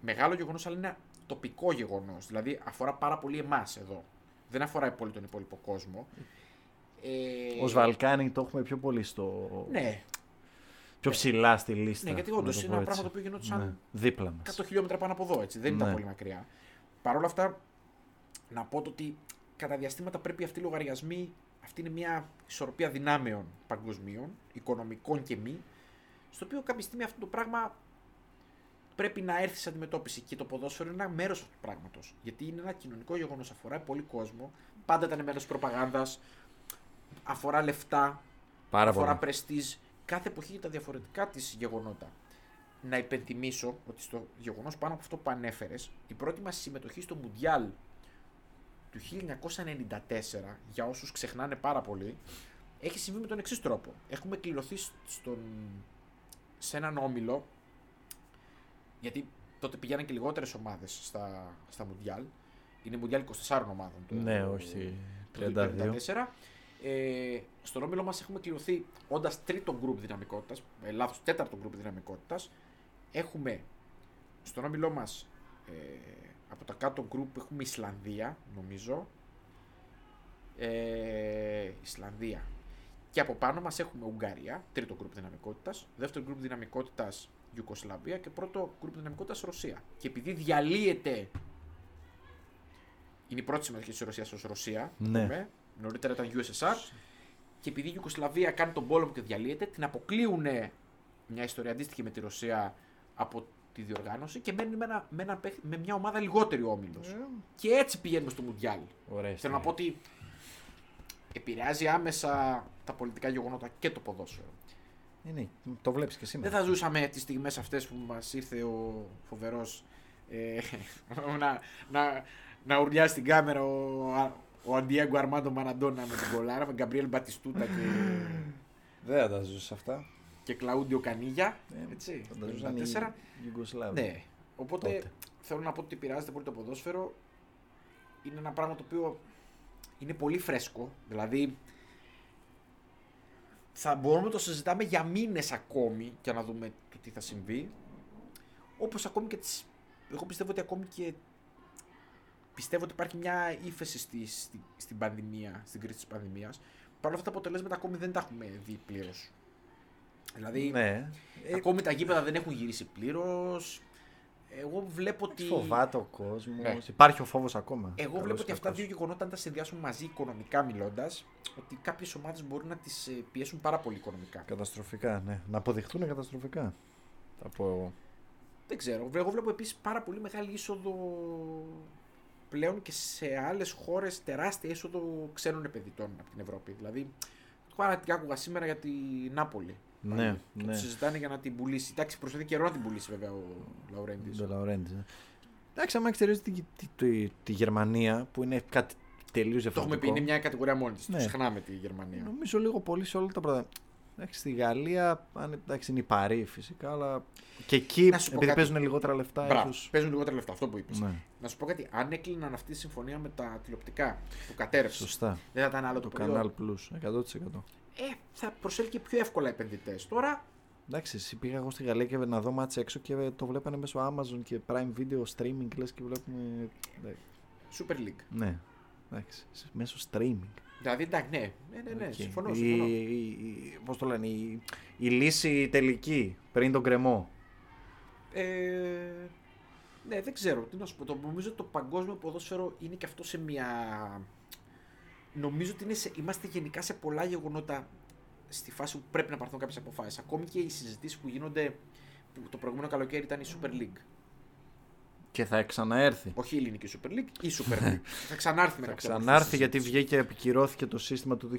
μεγάλο γεγονός, αλλά είναι ένα τοπικό γεγονός. Δηλαδή αφορά πάρα πολύ εμάς εδώ. Δεν αφορά πολύ τον υπόλοιπο κόσμο. Ε... Ω Βαλκάνι το έχουμε πιο πολύ στο. Ναι. Πιο ψηλά στη λίστα. Ναι, γιατί όντως είναι ένα πράγμα το οποίο γινόταν ναι. δίπλα μας. 100 χιλιόμετρα πάνω από εδώ. Έτσι. Δεν ήταν ναι. πολύ μακριά. Παρ' όλα αυτά, να πω το ότι κατά διαστήματα πρέπει αυτοί οι λογαριασμοί, αυτή είναι μια ισορροπία δυνάμεων παγκοσμίων, οικονομικών και μη, στο οποίο κάποια στιγμή αυτό το πράγμα πρέπει να έρθει σε αντιμετώπιση. Και το ποδόσφαιρο είναι ένα μέρος αυτού του πράγματος. Γιατί είναι ένα κοινωνικό γεγονός, αφορά πολύ κόσμο, πάντα ήταν μέρος προπαγάνδας, αφορά λεφτά, Πάρα αφορά πρεστή. Κάθε εποχή για τα διαφορετικά της γεγονότα. Να υπενθυμίσω ότι στο γεγονός πάνω από αυτό που ανέφερες, η πρώτη μας συμμετοχή στο Μουντιάλ του 1994, για όσους ξεχνάνε πάρα πολύ, έχει συμβεί με τον εξής τρόπο. Έχουμε κληρωθεί στον... σε έναν όμιλο, γιατί τότε πηγαίναν και λιγότερες ομάδες στα, στα Μουντιάλ. Είναι Μουντιάλ 24 ομάδων. Το, ναι, όχι. 32. Ε, στον όμιλο μας έχουμε κληρωθεί όντας τρίτο γκρουπ δυναμικότητας, ε, λάθος, τέταρτο γκρουπ δυναμικότητας. Έχουμε στον όμιλό μας ε, από τα κάτω γκρουπ έχουμε Ισλανδία, νομίζω. Ε, Ισλανδία. Και από πάνω μας έχουμε Ουγγαρία, τρίτο γκρουπ δυναμικότητας, δεύτερο γκρουπ δυναμικότητας Ιουκοσλαβία και πρώτο γκρουπ δυναμικότητας Ρωσία. Και επειδή διαλύεται είναι η πρώτη συμμετοχή της Ρωσίας ως Ρωσία. Ναι. Νωρίτερα ήταν USSR. Και επειδή η Ιουκοσλαβία κάνει τον πόλεμο και διαλύεται, την αποκλείουν μια ιστορία αντίστοιχη με τη Ρωσία από τη διοργάνωση και μένει με, ένα, με, ένα, με μια ομάδα λιγότερη όμιλος. Ε. Και έτσι πηγαίνουμε στο Μουντιάλ. Θέλω να πω ότι επηρεάζει άμεσα τα πολιτικά γεγονότα και το ποδόσφαιρο. Ε, ναι, το βλέπεις και σήμερα. Δεν θα ζούσαμε τις στιγμές αυτές που μας ήρθε ο φοβερός ε, (laughs) να, να, να ουρλιάσει την κάμερα ο, ο Αντιέγκο Αρμάντο Μαναντόνα με την κολάρα, με Γκαμπριέλ Μπατιστούτα και. (laughs) Δεν θα τα ζούσε αυτά και Κλαούντιο Κανίγια. Ε, έτσι, το 2004. Ναι. Οπότε Τότε. θέλω να πω ότι πειράζεται πολύ το ποδόσφαιρο. Είναι ένα πράγμα το οποίο είναι πολύ φρέσκο. Δηλαδή θα μπορούμε να το συζητάμε για μήνες ακόμη και να δούμε το τι θα συμβεί. Όπως ακόμη και τις... Εγώ πιστεύω ότι ακόμη και πιστεύω ότι υπάρχει μια ύφεση στη, στη, στην πανδημία, στην κρίση της πανδημίας. Παρ' όλα αυτά τα αποτελέσματα ακόμη δεν τα έχουμε δει πλήρως. Δηλαδή, ναι. ακόμη τα γήπεδα δεν έχουν γυρίσει πλήρως. Εγώ βλέπω ότι. Φοβάται ο κόσμος. Ναι. Υπάρχει ο φόβος ακόμα. Εγώ βλέπω ότι αυτά τα δύο γεγονότα, αν τα συνδυάσουμε μαζί οικονομικά μιλώντας, ότι κάποιες ομάδες μπορούν να τις ε, πιέσουν πάρα πολύ οικονομικά. Καταστροφικά, ναι. Να αποδειχτούν καταστροφικά. Από... Δεν ξέρω. Εγώ βλέπω επίσης πάρα πολύ μεγάλη είσοδο πλέον και σε άλλες χώρες τεράστια είσοδο ξένων επενδυτών από την Ευρώπη. Δηλαδή, το άκουγα σήμερα για την Νάπολη. Ναι, ναι. συζητάνε για να την πουλήσει. Εντάξει, προσπαθεί καιρό να την πουλήσει βέβαια ο Λαουρέντης. Ο Λαουρέντης. Ναι. Εντάξει, άμα εξαιρέσει τη, τη, τη, τη, Γερμανία που είναι κάτι τελείως διαφορετικό. Το έχουμε πει, είναι μια κατηγορία μόνη της. Ναι. Ξεχνάμε τη Γερμανία. Νομίζω λίγο πολύ σε όλα τα πράγματα. Εντάξει, στη Γαλλία εντάξει, είναι η Παρή φυσικά, αλλά και εκεί επειδή κάτι... παίζουν λιγότερα λεφτά. Μπράβο, ίσως... Παίζουν λιγότερα λεφτά, αυτό που είπες. Ναι. Να σου πω κάτι, αν έκλειναν αυτή τη συμφωνία με τα τηλεοπτικά που κατέρευσε. Σωστά. Δεν θα ήταν άλλο το, το Canal Plus, 100% ε, θα προσέλκει πιο εύκολα επενδυτές. Τώρα. Εντάξει, εσύ πήγα εγώ στη Γαλλία και να δω μάτς έξω και το βλέπανε μέσω Amazon και Prime Video streaming λες και βλέπουμε... Super League. Ναι, εντάξει, μέσω streaming. Δηλαδή, εντάξει, ναι, ναι, ναι, ναι okay. συμφωνώ. συμφωνώ. Η, η, πώς το λένε, η, η λύση τελική πριν τον κρεμό. Ε, ναι, δεν ξέρω τι να σου πω. Το, νομίζω ότι το παγκόσμιο ποδόσφαιρο είναι και αυτό σε μια νομίζω ότι σε, είμαστε γενικά σε πολλά γεγονότα στη φάση που πρέπει να πάρθουν κάποιες αποφάσεις. Ακόμη και οι συζητήσεις που γίνονται. Που το προηγούμενο καλοκαίρι ήταν η Super League. Και θα ξαναέρθει. Όχι η ελληνική Super League, η Super League. (laughs) θα ξανάρθει μετά. Θα ξανάρθει γιατί βγήκε και επικυρώθηκε το σύστημα του 2024-2025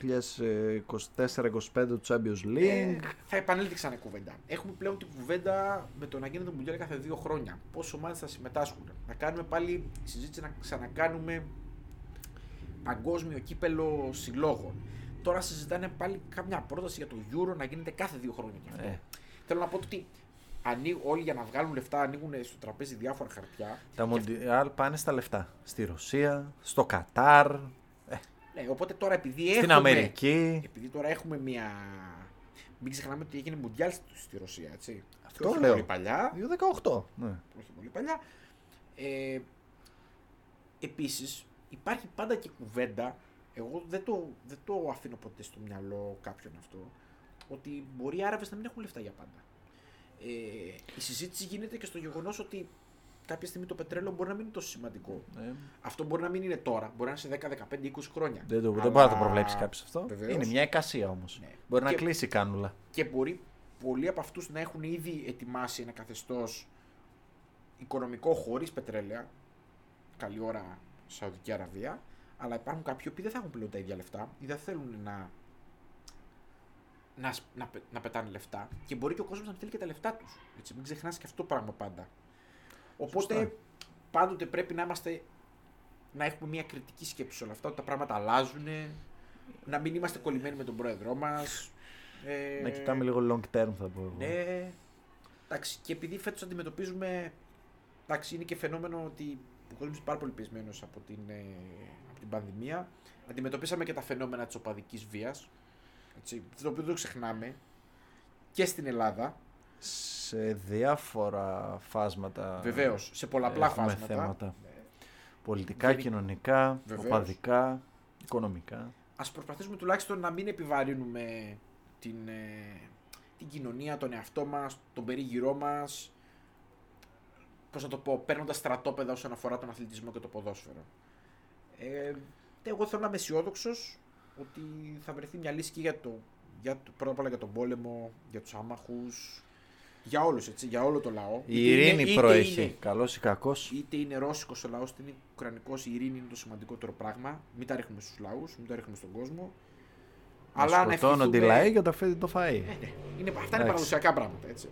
του Champions League. Ε, θα επανέλθει ξανά η κουβέντα. Έχουμε πλέον την κουβέντα με το να γίνεται το Μουντιάλ κάθε δύο χρόνια. Πόσε ομάδε θα συμμετάσχουν. Να κάνουμε πάλι συζήτηση να ξανακάνουμε παγκόσμιο κύπελο συλλόγων. Τώρα συζητάνε πάλι κάμια πρόταση για το Euro να γίνεται κάθε δύο χρόνια και αυτό. Ε. Θέλω να πω ότι ανοίγουν, όλοι για να βγάλουν λεφτά ανοίγουν στο τραπέζι διάφορα χαρτιά. Τα Μοντιάλ πάνε στα λεφτά. Στη Ρωσία, στο Κατάρ. Ε. Ναι, οπότε τώρα επειδή Στην Αμερική. Επειδή τώρα έχουμε μια μην ξεχνάμε ότι έγινε Μουντιάλ στη, στη Ρωσία, έτσι. Αυτό Και όχι λέω. πολύ παλιά. 2-18. Ναι. όχι πολύ παλιά. Ε, Επίσης, υπάρχει πάντα και κουβέντα. Εγώ δεν το, δεν το αφήνω ποτέ στο μυαλό κάποιον αυτό. Ότι μπορεί οι Άραβες να μην έχουν λεφτά για πάντα. Ε, η συζήτηση γίνεται και στο γεγονός ότι κάποια στιγμή το πετρέλαιο μπορεί να μην είναι τόσο σημαντικό. Ε, Αυτό μπορεί να μην είναι τώρα, μπορεί να είναι σε 10, 15, 20 χρόνια. δεν, το, δεν Αλλά- μπορεί να το προβλέψει κάποιος αυτό. Βεβαίως. Είναι μια εικασία όμως. Ναι. Μπορεί να Και- κλείσει η κάνουλα. Και μπορεί πολλοί από αυτούς να έχουν ήδη ετοιμάσει ένα καθεστώς οικονομικό χωρίς πετρέλαια. Καλή ώρα Σαουδική Αραβία. Αλλά υπάρχουν κάποιοι που δεν θα έχουν πλέον τα ίδια λεφτά ή δεν θέλουν να, να, σ- να, πε- να πετάνε λεφτά. Και μπορεί και ο κόσμος να θέλει και τα λεφτά τους. Μην ξεχνάς και αυτό το πράγμα πάντα. Οπότε Σωστά. πάντοτε πρέπει να είμαστε. να έχουμε μια κριτική σκέψη σε όλα αυτά, ότι τα πράγματα αλλάζουν, να μην είμαστε κολλημένοι με τον πρόεδρό μας. Ε, Να κοιτάμε λίγο long term θα πω εγώ. ναι. Εντάξει, και επειδή φέτος αντιμετωπίζουμε. Εντάξει, είναι και φαινόμενο ότι ο κόσμο είναι πάρα πολύ πεισμένος από, την, ε, από την πανδημία. Αντιμετωπίσαμε και τα φαινόμενα της οπαδικής βίας. Το οποίο δεν το ξεχνάμε. Και στην Ελλάδα. Σε διάφορα φάσματα. Βεβαίως. Σε πολλαπλά έχουμε φάσματα. θέματα. Πολιτικά, Δεν- κοινωνικά, Βεβαίως. οπαδικά, οικονομικά. ας προσπαθήσουμε τουλάχιστον να μην επιβαρύνουμε την, ε, την κοινωνία, τον εαυτό μας, τον περίγυρό μας, πώς να το πω, παίρνοντας στρατόπεδα όσον αφορά τον αθλητισμό και το ποδόσφαιρο. Ε, εγώ θέλω να είμαι αισιόδοξος ότι θα βρεθεί μια λύση και για το, για το, πρώτα απ' όλα για τον πόλεμο, για τους άμαχους, για όλους έτσι, για όλο το λαό. Η Είτε ειρήνη είναι- είτε προέχει. είναι- Καλός ή κακός. είτε είναι ρώσικος ο λαός, είτε είναι ουκρανικός, η ειρήνη είναι το σημαντικότερο πράγμα. Μην τα ρίχνουμε στους λαούς, μην τα ρίχνουμε στον κόσμο. Αλλά να σκοτώνονται οι ευχηθούμε- λαοί και το φέδι το φαΐ. Ε, ναι, είναι, αυτά είναι Εντάξει. παραδοσιακά πράγματα. Έτσι.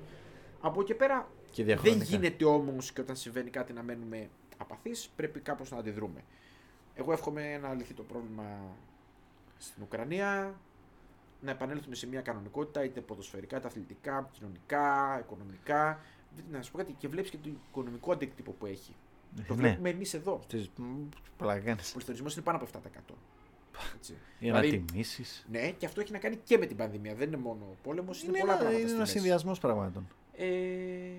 Από εκεί πέρα Και δεν διαχρονικά. γίνεται όμως και όταν συμβαίνει κάτι να μένουμε απαθείς, πρέπει κάπως να αντιδρούμε. Εγώ εύχομαι να λυθεί το πρόβλημα στην Ουκρανία, να επανέλθουμε σε μια κανονικότητα, είτε ποδοσφαιρικά, είτε αθλητικά, κοινωνικά, οικονομικά. Να σου πω κάτι, και βλέπεις και το οικονομικό αντίκτυπο που έχει. Το Ναι. βλέπουμε εμείς εδώ. Στις- μ, Πλακάνεις. Ο πληθωρισμός είναι πάνω από 7%. Έτσι. Για να Δηλαδή, τιμήσεις. Ναι, και αυτό έχει να κάνει και με την πανδημία. Δεν είναι μόνο ο πόλεμος, είναι, Είναι πολλά ένα, πράγματα. είναι στη ένας μέση. συνδυασμός πραγμάτων. Ε,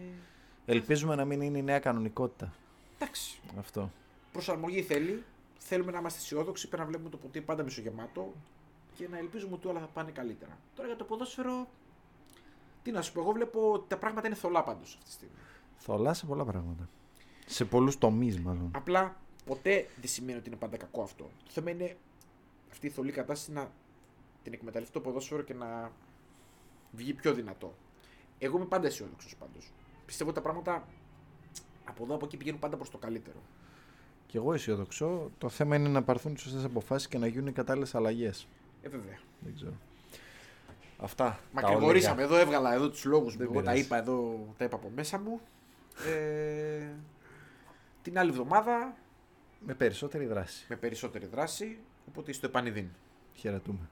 Ελπίζουμε να μην είναι η νέα κανονικότητα. εντάξει. Αυτό. Προσαρμογή θέλει. Θέλουμε να είμαστε αισιόδοξοι. Πρέπει να βλέπουμε το ποτήρι πάντα μισογεμάτο και να ελπίζουμε ότι όλα θα πάνε καλύτερα. Τώρα για το ποδόσφαιρο. Τι να σου πω, εγώ βλέπω ότι τα πράγματα είναι θολά πάντως αυτή τη στιγμή. Θολά σε πολλά πράγματα. Σε πολλούς τομείς, μάλλον. Απλά ποτέ δεν σημαίνει ότι είναι πάντα κακό αυτό. Το θέμα είναι αυτή η θολή κατάσταση να την εκμεταλλευτεί το ποδόσφαιρο και να βγει πιο δυνατό. Εγώ είμαι πάντα αισιόδοξος πάντως. Πιστεύω ότι τα πράγματα από εδώ από εκεί πηγαίνουν πάντα προς το καλύτερο. Και εγώ αισιοδοξώ. Το θέμα είναι να πάρθουν οι σωστές αποφάσεις και να γίνουν οι κατάλληλες αλλαγές. Ε, βέβαια. Δεν ξέρω. Αυτά. Μακρηγορήσαμε. Εδώ έβγαλα εδώ τους λόγους μου. Δεν Εγώ τα πειράζει. είπα εδώ, τα είπα από μέσα μου. Ε, την άλλη εβδομάδα Με περισσότερη δράση. με περισσότερη δράση. Οπότε στο επανειδήν. Χαιρετούμε.